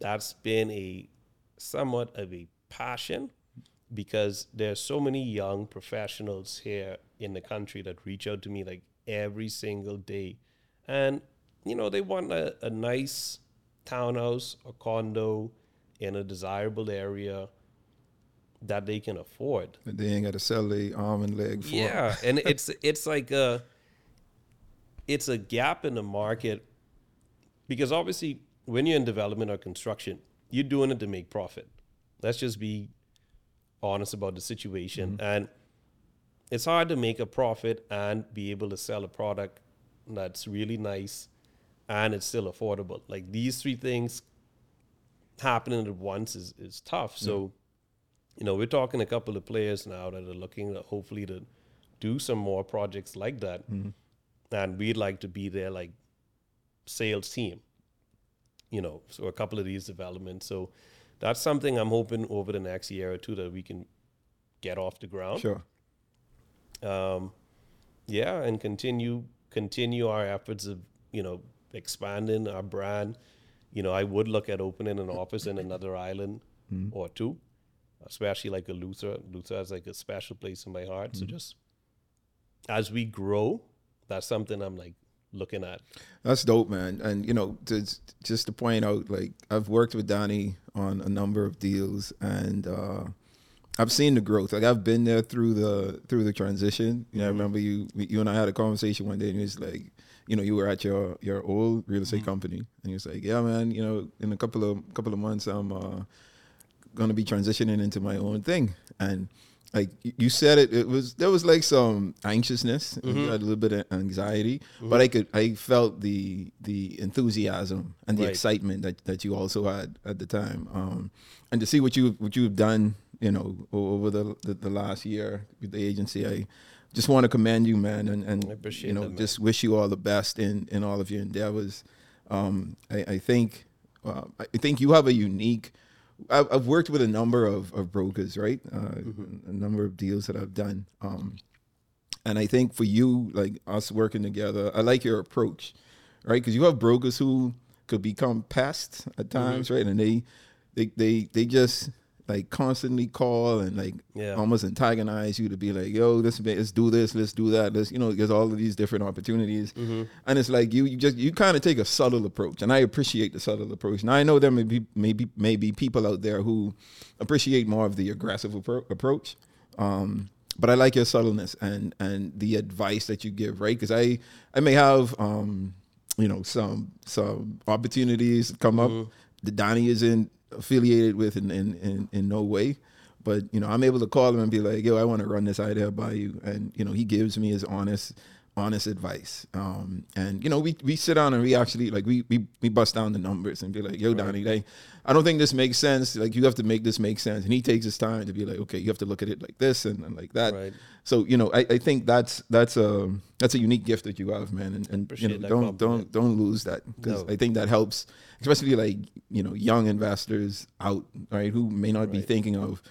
that's been a somewhat of a passion because there's so many young professionals here in the country that reach out to me like every single day. And, you know, they want a, a nice townhouse or condo in a desirable area that they can afford. And they ain't got to sell their arm and leg for. Yeah, and [laughs] it's it's like a it's a gap in the market because obviously when you're in development or construction, you're doing it to make profit. Let's just be honest about the situation. Mm-hmm. And it's hard to make a profit and be able to sell a product that's really nice and it's still affordable. Like these three things happening at once is, is tough. So, you know, we're talking a couple of players now that are looking to hopefully to do some more projects like that. Mm-hmm. And we'd like to be their like sales team you know, so a couple of these developments. So that's something I'm hoping over the next year or two that we can get off the ground. Sure. Um, yeah, and continue continue our efforts of you know expanding our brand. You know, I would look at opening an office in another island mm-hmm. or two, especially like a Luther Luther has like a special place in my heart. Mm-hmm. So just as we grow, that's something I'm like looking at. That's dope, man. And you know, to, just to point out, like I've worked with Danny on a number of deals, and uh, I've seen the growth. Like I've been there through the through the transition. You know, mm-hmm. I remember you you and I had a conversation one day, and was like, you know, you were at your your old real estate mm-hmm. company, and you was like, yeah, man, you know, in a couple of couple of months, I'm uh, gonna be transitioning into my own thing, and like you said it it was there was like some anxiousness mm-hmm. a little bit of anxiety mm-hmm. but i could i felt the the enthusiasm and the right. excitement that, that you also had at the time um, and to see what you what you've done you know over the, the, the last year with the agency i just want to commend you man and and you know that, just wish you all the best in in all of your endeavors um, I, I think uh, i think you have a unique I've worked with a number of, of brokers, right? Uh, mm-hmm. A number of deals that I've done. Um, and I think for you, like us working together, I like your approach, right? Because you have brokers who could become pests at mm-hmm. times, mm-hmm. right? And they, they, they, they just like constantly call and like yeah. almost antagonize you to be like, yo, let's let's do this, let's do that, let's you know, there's all of these different opportunities, mm-hmm. and it's like you you just you kind of take a subtle approach, and I appreciate the subtle approach. Now I know there may be maybe maybe people out there who appreciate more of the aggressive appro- approach. Um, but I like your subtleness and and the advice that you give, right? Because I I may have um, you know some some opportunities come mm-hmm. up. The Danny is in affiliated with in, in, in, in no way. But, you know, I'm able to call him and be like, yo, I want to run this idea by you. And, you know, he gives me his honest honest advice. Um, and you know, we we sit down and we actually like we we we bust down the numbers and be like, "Yo, Danny, like, I don't think this makes sense. Like, you have to make this make sense." And he takes his time to be like, "Okay, you have to look at it like this and, and like that." Right. So you know, I, I think that's that's a that's a unique gift that you have, man. And, and you know, don't don't don't lose that because no. I think that helps, especially like you know young investors out right who may not right. be thinking of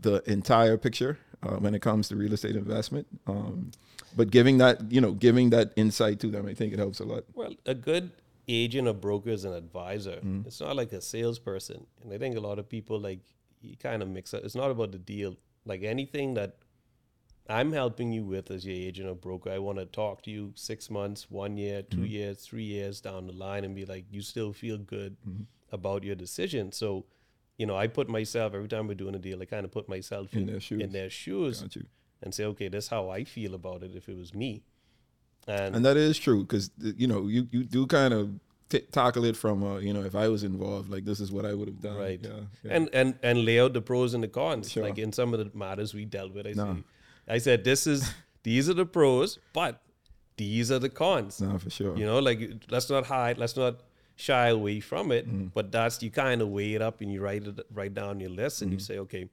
the entire picture uh, when it comes to real estate investment. Um, but giving that, you know, giving that insight to them, I think it helps a lot. Well, a good agent or broker is an advisor. Mm-hmm. It's not like a salesperson. And I think a lot of people like you kind of mix up. It's not about the deal. Like anything that I'm helping you with as your agent or broker, I want to talk to you six months, one year, 2 mm-hmm. years, three years down the line and be like, you still feel good mm-hmm. about your decision. So you know, I put myself every time we're doing a deal, I kind of put myself in, in their shoes, in their shoes and say, okay, that's how I feel about it if it was me. And, and that is true because you know you you do kind of t- tackle it from uh, you know if I was involved, like this is what I would have done, right? Yeah, yeah. And and and lay out the pros and the cons. Sure. Like in some of the matters we dealt with, I no. say, I said this is [laughs] these are the pros, but these are the cons. No, for sure. You know, like let's not hide, let's not shy away from it. Mm. But that's you kind of weigh it up and you write it write down your list and mm. you say, okay,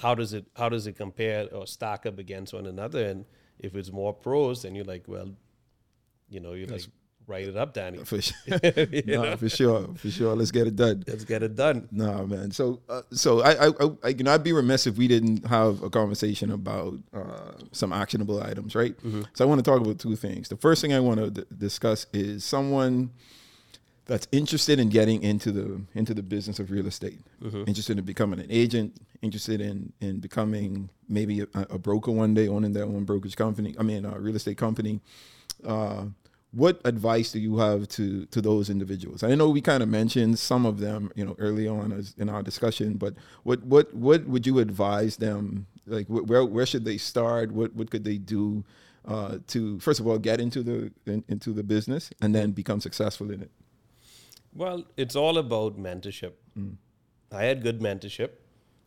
how does it how does it compare or stack up against one another? And if it's more pros, then you're like, well, you know, you're like write it up, Danny. For sure. [laughs] no, for sure, for sure. Let's get it done. Let's get it done. No, man. So, uh, so I, I, I, you know, I'd be remiss if we didn't have a conversation about uh, some actionable items, right? Mm-hmm. So, I want to talk about two things. The first thing I want to d- discuss is someone that's interested in getting into the into the business of real estate, mm-hmm. interested in becoming an agent, interested in in becoming maybe a, a, broker one day, owning their own brokerage company. I mean, a real estate company. Uh, what advice do you have to to those individuals? I know we kind of mentioned some of them, you know, early on as in our discussion, but what what what would you advise them? Like, where where should they start? What what could they do uh, to first of all get into the in, into the business and then become successful in it? Well, it's all about mentorship. Mm. I had good mentorship.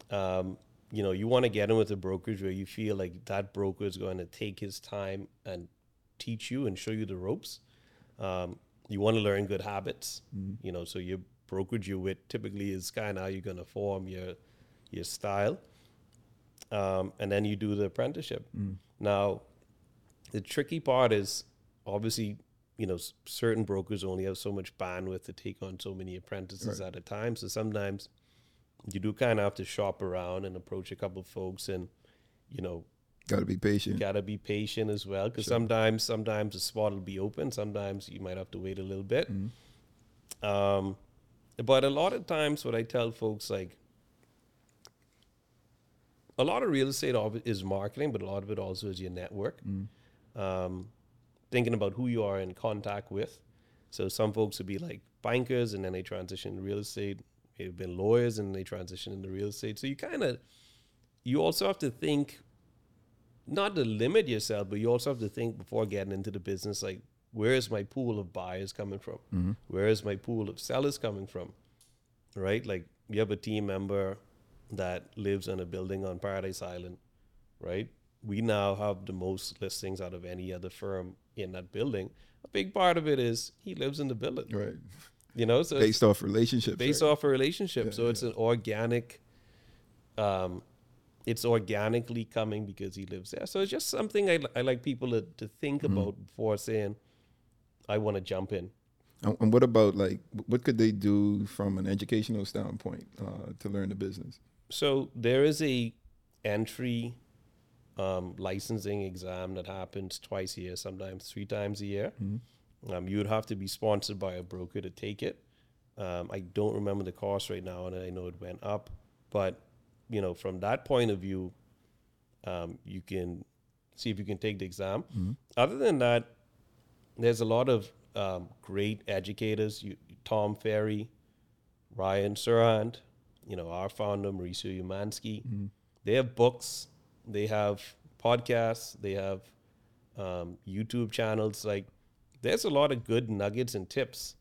Um, you know, you want to get in with a brokerage where you feel like that broker is going to take his time and teach you and show you the ropes. Um, you want to learn good habits. Mm. You know, so your brokerage you're with typically is kind of how you're going to form your your style. Um, and then you do the apprenticeship. Mm. Now, the tricky part is obviously you know, certain brokers only have so much bandwidth to take on so many apprentices right. at a time. So sometimes you do kind of have to shop around and approach a couple of folks and, you know, got to be patient. Got to be patient as well because sure. sometimes, sometimes the spot will be open. Sometimes you might have to wait a little bit. Mm-hmm. Um, but a lot of times, what I tell folks, like, a lot of real estate is marketing, but a lot of it also is your network. Mm. Um, thinking about who you are in contact with. So some folks would be like bankers and then they transition to real estate. They've been lawyers and they transition into real estate. So you kind of, you also have to think, not to limit yourself, but you also have to think before getting into the business, like, where is my pool of buyers coming from? Mm-hmm. Where is my pool of sellers coming from? Right? Like, you have a team member that lives in a building on Paradise Island, right? We now have the most listings out of any other firm in that building. A big part of it is he lives in the building. Right. You know, so based off relationships. Based right? off a relationship. Yeah, so it's an organic um it's organically coming because he lives there. So it's just something I, I like people to, to think mm-hmm. about before saying, I want to jump in. And what about like, what could they do from an educational standpoint uh, to learn the business? So there is a entry um, licensing exam that happens twice a year, sometimes three times a year. Mm-hmm. Um, you would have to be sponsored by a broker to take it. Um, I don't remember the cost right now, and I know it went up. But you know, from that point of view, um, you can see if you can take the exam. Mm-hmm. Other than that, there's a lot of um, great educators. You, Tom Ferry, Ryan Serhant, you know, our founder Mauricio Umansky. Mm-hmm. They have books they have podcasts, they have um, YouTube channels. Like, there's a lot of good nuggets and tips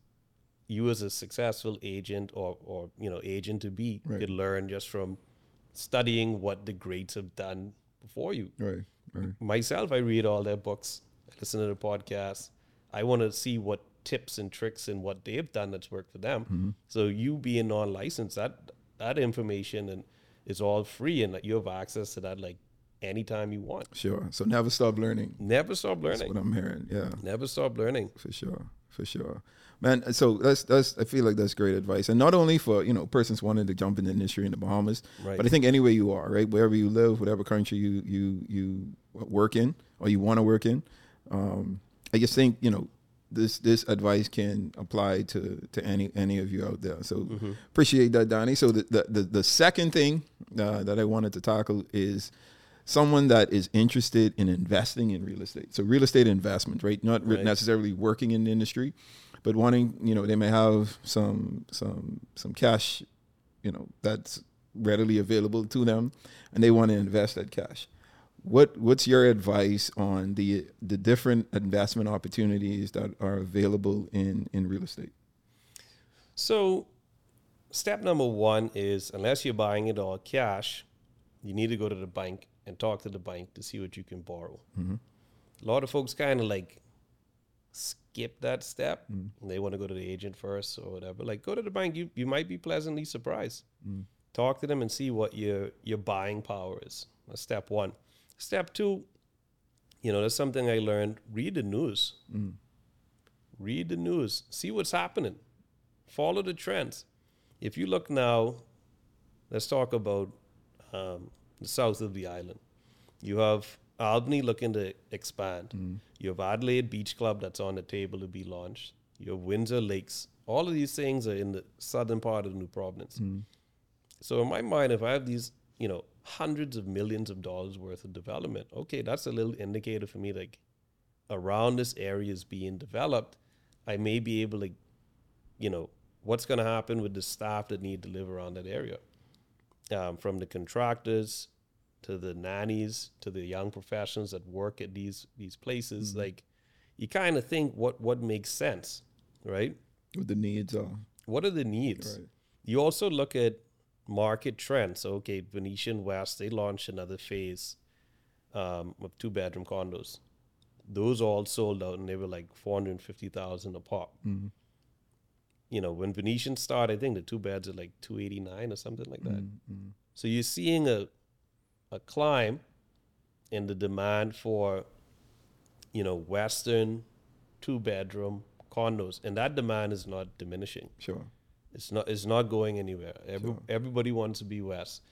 you as a successful agent or or you know agent to be right. could learn just from studying what the greats have done before you. Right. right. Myself, I read all their books. I listen to the podcasts. I want to see what tips and tricks and what they've done that's worked for them. Mm-hmm. So you being non-licensed, that that information and is all free, and you have access to that like anytime you want. Sure. So never stop learning. Never stop learning. That's what I'm hearing. Yeah. Never stop learning. For sure. For sure. Man, so that's that's I feel like that's great advice. And not only for, you know, persons wanting to jump in the industry in the Bahamas, right. but I think anywhere you are, right? Wherever you live, whatever country you you you work in or you want to work in. Um, I just think, you know, this this advice can apply to to any any of you out there. So mm-hmm. appreciate that, Danny. So the the the, the second thing uh, that I wanted to tackle is someone that is interested in investing in real estate. So real estate investment, right? Not right. necessarily working in the industry, but wanting, you know, they may have some some some cash, you know, that's readily available to them, and they want to invest that cash what what's your advice on the the different investment opportunities that are available in in real estate? So, step number one is unless you're buying it all cash, you need to go to the bank and talk to the bank to see what you can borrow. Mm-hmm. A lot of folks kind of like skip that step. Mm. They want to go to the agent first or whatever. Like go to the bank. You you might be pleasantly surprised. Mm. Talk to them and see what your your buying power is. That's step one. Step two, you know, that's something I learned. Read the news. Mm. Read the news. See what's happening. Follow the trends. If you look now, let's talk about um, the south of the island. You have Albany looking to expand. Mm. You have Adelaide Beach Club that's on the table to be launched. You have Windsor Lakes. All of these things are in the southern part of New Providence. Mm. So in my mind, if I have these, you know, hundreds of millions of dollars worth of development. Okay, that's a little indicator for me like around this area is being developed, I may be able to, you know, what's going to happen with the staff that need to live around that area, um, from the contractors to the nannies to the young professionals that work at these these places. Mm-hmm. Like, you kind of think what what makes sense, right? What the needs are. What are the needs? Right. You also look at market trends. Okay, Venetian West, they launched another phase um, of two bedroom condos. Those all sold out and they were like 450,000 a pop. Mm-hmm. You know, when Venetian started, I think the two beds are like 289 or something like that. Mm-hmm. So you're seeing a, a climb in the demand for, you know, Western two bedroom condos. And that demand is not diminishing. Sure. It's not. It's not going anywhere. Every, sure. Everybody wants to be West,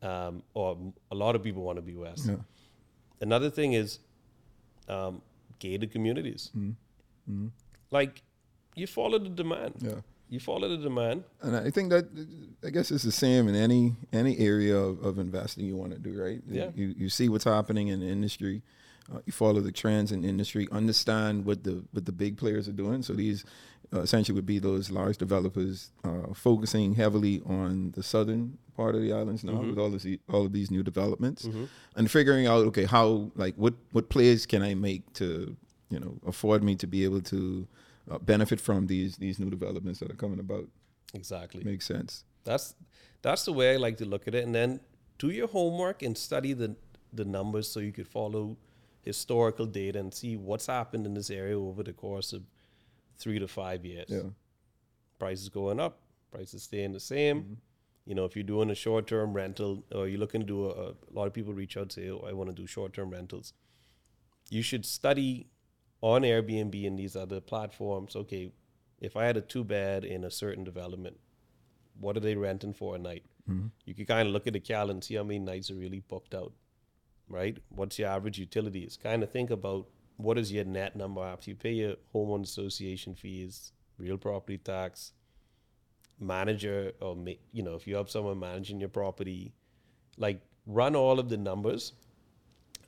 um, or a lot of people want to be West. Yeah. Another thing is um, gated communities. Mm-hmm. Mm-hmm. Like you follow the demand. Yeah. You follow the demand. And I think that I guess it's the same in any any area of, of investing you want to do, right? Yeah. You you see what's happening in the industry. Uh, you follow the trends in the industry, understand what the what the big players are doing. So these uh, essentially would be those large developers uh, focusing heavily on the southern part of the islands now mm-hmm. with all of these all of these new developments mm-hmm. and figuring out okay how like what what plays can I make to you know afford me to be able to uh, benefit from these these new developments that are coming about. Exactly, makes sense. That's that's the way I like to look at it, and then do your homework and study the the numbers so you could follow historical data and see what's happened in this area over the course of three to five years. Yeah. Prices going up, prices staying the same. Mm-hmm. You know, if you're doing a short term rental or you're looking to do a, a lot of people reach out and say, oh, I want to do short term rentals. You should study on Airbnb and these other platforms. Okay, if I had a two bed in a certain development, what are they renting for a night? Mm-hmm. You can kind of look at the calendar and see how many nights are really booked out, right? What's your average utilities? Kind of think about what is your net number after you pay your homeowner association fees, real property tax, manager, or you know, if you have someone managing your property, like run all of the numbers,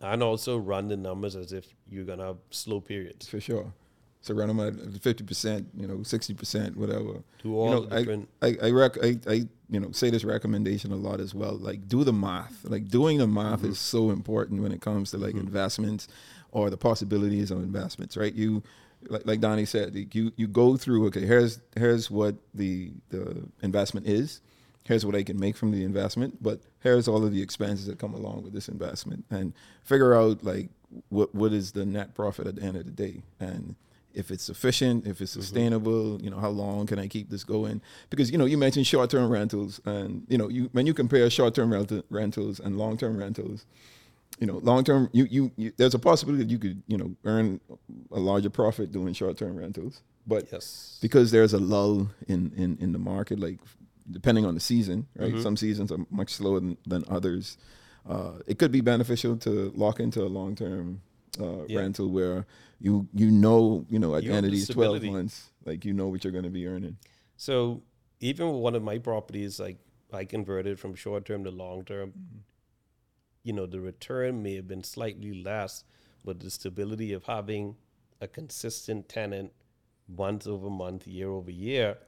and also run the numbers as if you're gonna have slow periods. For sure. So run them at fifty percent, you know, sixty percent, whatever. Do all you know, different. I I, I, rec- I I you know say this recommendation a lot as well. Like do the math. Like doing the math mm-hmm. is so important when it comes to like mm-hmm. investments or the possibilities of investments, right? You, like, like Danny said, you you go through. Okay, here's here's what the the investment is. Here's what I can make from the investment, but here's all of the expenses that come along with this investment, and figure out like what what is the net profit at the end of the day and if it's sufficient, if it's mm-hmm. sustainable, mm-hmm. you know, how long can I keep this going? Because you know, you mentioned short-term rentals, and you know, you when you compare short-term rent- rentals and long-term rentals, you know, long-term, you, you, you there's a possibility that you could you know earn a larger profit doing short-term rentals, but yes. because there's a lull in in in the market, like depending on the season, right? Mm-hmm. Some seasons are much slower than, than others. Uh, it could be beneficial to lock into a long-term uh, yeah. rental where you you know you know at you the end of these twelve months, like you know what you're going to be earning. So even with one of my properties, like I converted from short term to long term. Mm-hmm. You know, the return may have been slightly less, but the stability of having a consistent tenant month over month, year over year,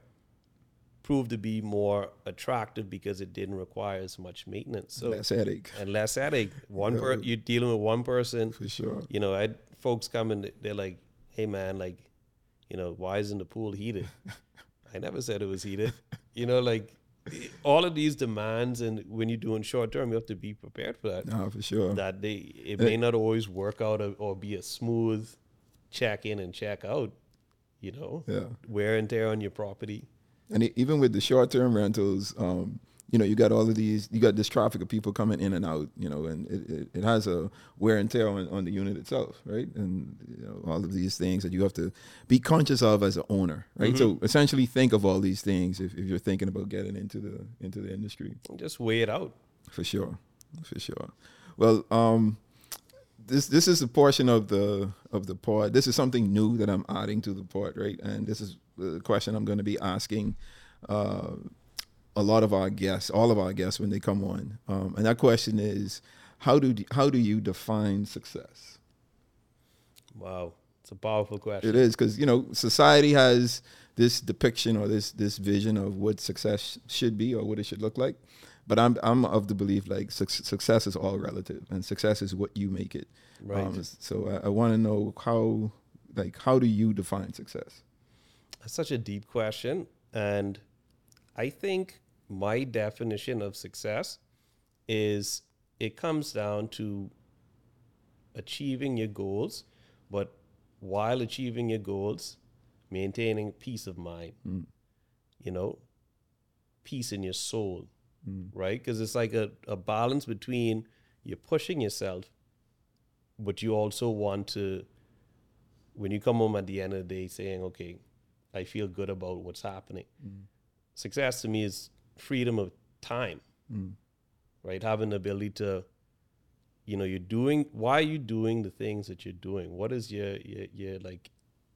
proved to be more attractive because it didn't require as much maintenance. So less headache and less headache. One yeah. per you're dealing with one person for sure. You know, I had folks come and they're like, "Hey man, like, you know, why isn't the pool heated?" [laughs] I never said it was heated. You know, like all of these demands, and when you're doing short term, you have to be prepared for that. No, for sure. That they it eh. may not always work out or, or be a smooth check in and check out. You know, yeah. wear and tear on your property. And even with the short term rentals, um, you know, you got all of these, you got this traffic of people coming in and out, you know, and it, it, it has a wear and tear on, on the unit itself, right? And you know, all of these things that you have to be conscious of as an owner, right? Mm-hmm. So essentially, think of all these things if, if you're thinking about getting into the into the industry. Just weigh it out. For sure, for sure. Well, um, this this is a portion of the of the part. This is something new that I'm adding to the part, right? And this is the question I'm going to be asking. Uh, a lot of our guests, all of our guests, when they come on, um, and that question is, how do how do you define success? Wow, it's a powerful question. It is because you know society has this depiction or this this vision of what success should be or what it should look like, but I'm I'm of the belief like su- success is all relative, and success is what you make it. Right. Um, so I, I want to know how like how do you define success? That's such a deep question, and I think my definition of success is it comes down to achieving your goals, but while achieving your goals, maintaining peace of mind. Mm. You know, peace in your soul, mm. right? Because it's like a, a balance between you're pushing yourself, but you also want to, when you come home at the end of the day saying, okay, I feel good about what's happening. Mm. Success to me is freedom of time, mm. right? Having the ability to, you know, you're doing. Why are you doing the things that you're doing? What is your your, your like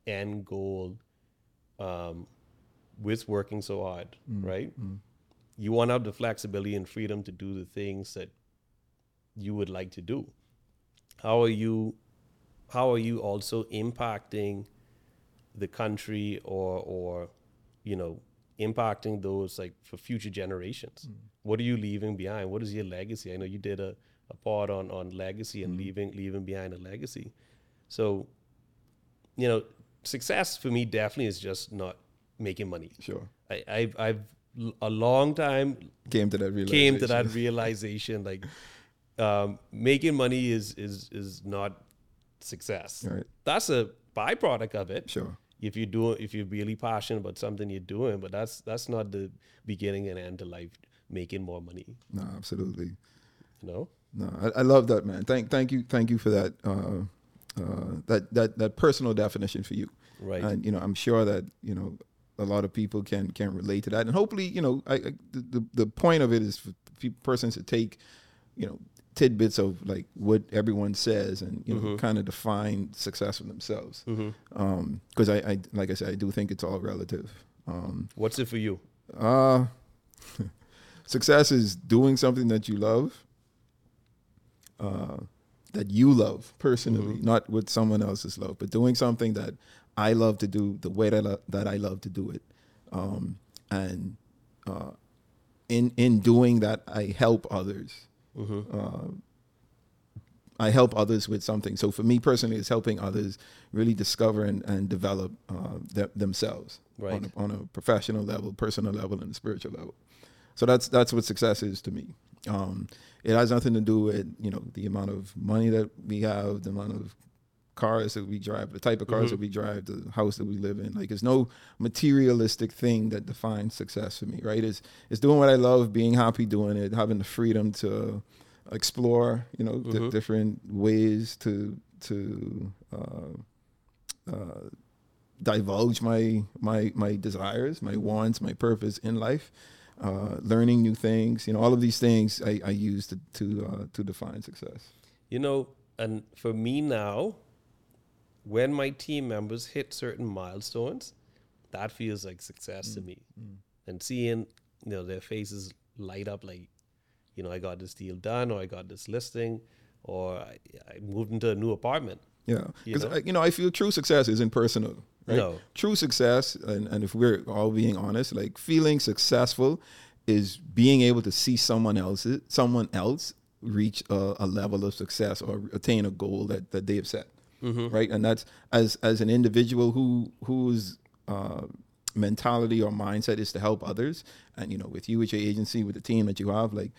end goal um, with working so hard, mm. right? You want to have the flexibility and freedom to do the things that you would like to do. How are you? How are you also impacting the country or or you know impacting those like for future generations. Mm. What are you leaving behind? What is your legacy? I know you did a, a part on on legacy and mm. leaving leaving behind a legacy. So, you know, success for me definitely is just not making money. Sure. I, I've I've a long time came to that realization. Came to that realization like um, making money is is is not success. Right. That's a byproduct of it. Sure if you do if you're really passionate about something you're doing but that's that's not the beginning and end of life making more money no absolutely you know no I, I love that man thank thank you thank you for that uh, uh, that that that personal definition for you right and you know i'm sure that you know a lot of people can can relate to that and hopefully you know I, I the, the point of it is for persons to take you know tidbits of like what everyone says and you know mm-hmm. kind of define success for themselves because mm-hmm. um, I, I, like i said i do think it's all relative um, what's it for you uh [laughs] success is doing something that you love uh, that you love personally mm-hmm. not with someone else's love but doing something that i love to do the way that I, that I love to do it um, and uh, in in doing that i help others Mm-hmm. Uh, I help others with something. So for me personally, it's helping others really discover and, and develop uh, th- themselves right. on, a, on, a, professional level, personal level, and a spiritual level. So that's that's what success is to me. Um, it has nothing to do with you know the amount of money that we have, the amount of cars that we drive, the type of cars mm-hmm. that we drive, the house that we live in. Like, there's no materialistic thing that defines success for me, right? It's it's doing what I love, being happy doing it, having the freedom to explore, you know, mm-hmm. different ways to to uh, uh, divulge my my my desires, my wants, my purpose in life. Uh, learning new things, you know, all of these things I, I use to to uh, to define success. You know, and for me now, when my team members hit certain milestones, that feels like success mm. to me. Mm. And seeing, you know, their faces light up like, you know, I got this deal done, or I got this listing, or I, I moved into a new apartment. Yeah, because you, know? you know I feel true success isn't personal. Right? No, true success, and, and if we're all being honest, like feeling successful is being able to see someone else, someone else reach a, a level of success or attain a goal that that they have set mm-hmm. right? And that's as as an individual who whose uh, mentality or mindset is to help others, and you know, with you, with your agency, with the team that you have, like.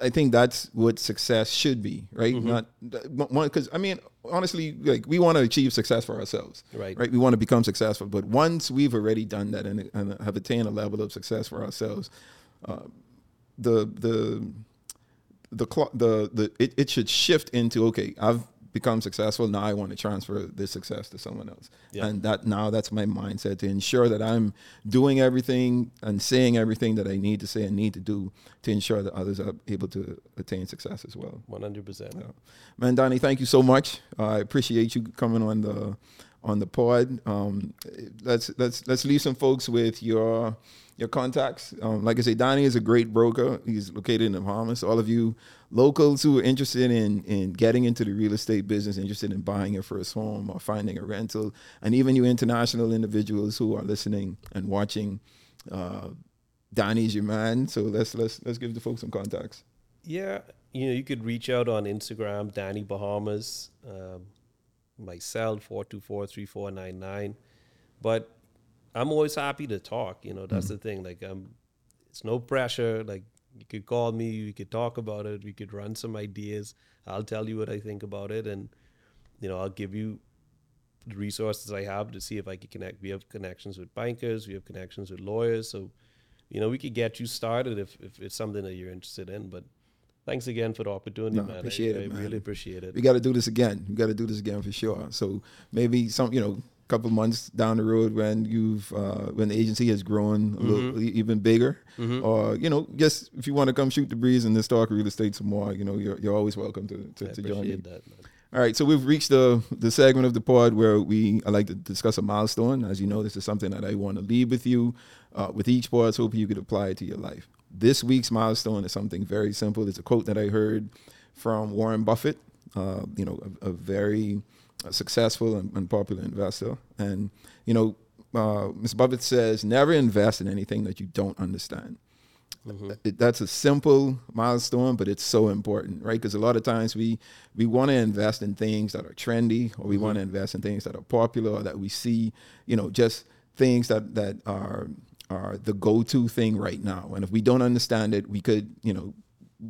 I think that's what success should be, right? Mm-hmm. Not one because I mean, honestly, like we want to achieve success for ourselves, right? Right? We want to become successful, but once we've already done that and, and have attained a level of success for ourselves, uh, the the the the the it, it should shift into okay, I've become successful. Now I want to transfer this success to someone else. Yeah. And that now that's my mindset to ensure that I'm doing everything and saying everything that I need to say and need to do to ensure that others are able to attain success as well. 100%. Yeah. Man, Danny, thank you so much. Uh, I appreciate you coming on the on the pod. Um, let's let's let's leave some folks with your your contacts. Um, like I say, Danny is a great broker. He's located in the Bahamas. All of you locals who are interested in in getting into the real estate business, interested in buying your first home or finding a rental, and even you international individuals who are listening and watching, uh, Danny's your man. So let's let's let's give the folks some contacts. Yeah, you know, you could reach out on Instagram, Danny Bahamas, um, myself, 424 But I'm always happy to talk. You know, that's mm-hmm. the thing. Like, um, it's no pressure. Like, you could call me, we could talk about it, we could run some ideas. I'll tell you what I think about it, and you know, I'll give you the resources I have to see if I can connect. We have connections with bankers, we have connections with lawyers, so you know, we could get you started if, if it's something that you're interested in. But thanks again for the opportunity, no, man. Appreciate I, it, I man. really appreciate it. We got to do this again. We got to do this again for sure. So maybe some, you know, couple months down the road when you've uh, when the agency has grown a mm-hmm. little even bigger, mm-hmm. or you know, just if you want to come shoot the breeze and then talk real estate some more, you know, you're, you're always welcome to to, to join me. That, All right, so we've reached the the segment of the pod where we I like to discuss a milestone. As you know, this is something that I want to leave with you uh, with each pod, so you could apply it to your life. This week's milestone is something very simple. It's a quote that I heard from Warren Buffett. Uh, you know, a, a very a successful and, and, popular investor. And, you know, uh, Ms. Buffett says, never invest in anything that you don't understand. Mm-hmm. It, that's a simple milestone, but it's so important, right? Because a lot of times we we want to invest in things that are trendy, or we mm-hmm. want to invest in things that are popular, or that we see, you know, just things that that are are the go-to thing right now. And if we don't understand it, we could, you know,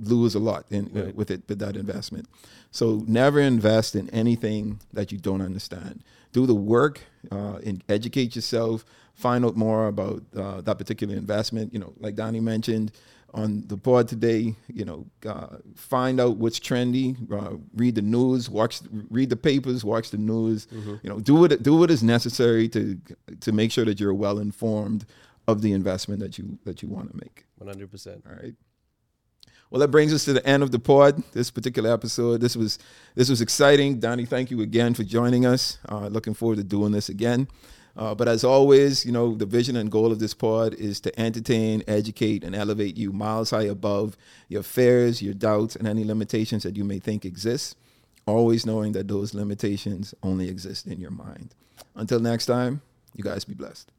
lose a lot in, uh, right. uh, with it with that investment. So never invest in anything that you don't understand. Do the work uh, and educate yourself. Find out more about uh, that particular investment. You know, like Danny mentioned on the board today. You know, uh, find out what's trendy. Uh, read the news. Watch, read the papers. Watch the news. Mm-hmm. You know, do what do what is necessary to to make sure that you're well informed of the investment that you that you want to make. One hundred percent. All right. Well, that brings us to the end of the pod. This particular episode. This was this was exciting. Danny, thank you again for joining us. Uh, looking forward to doing this again. Uh, but as always, you know, the vision and goal of this pod is to entertain, educate, and elevate you miles high above your fears, your doubts, and any limitations that you may think exist. Always knowing that those limitations only exist in your mind. Until next time, you guys be blessed.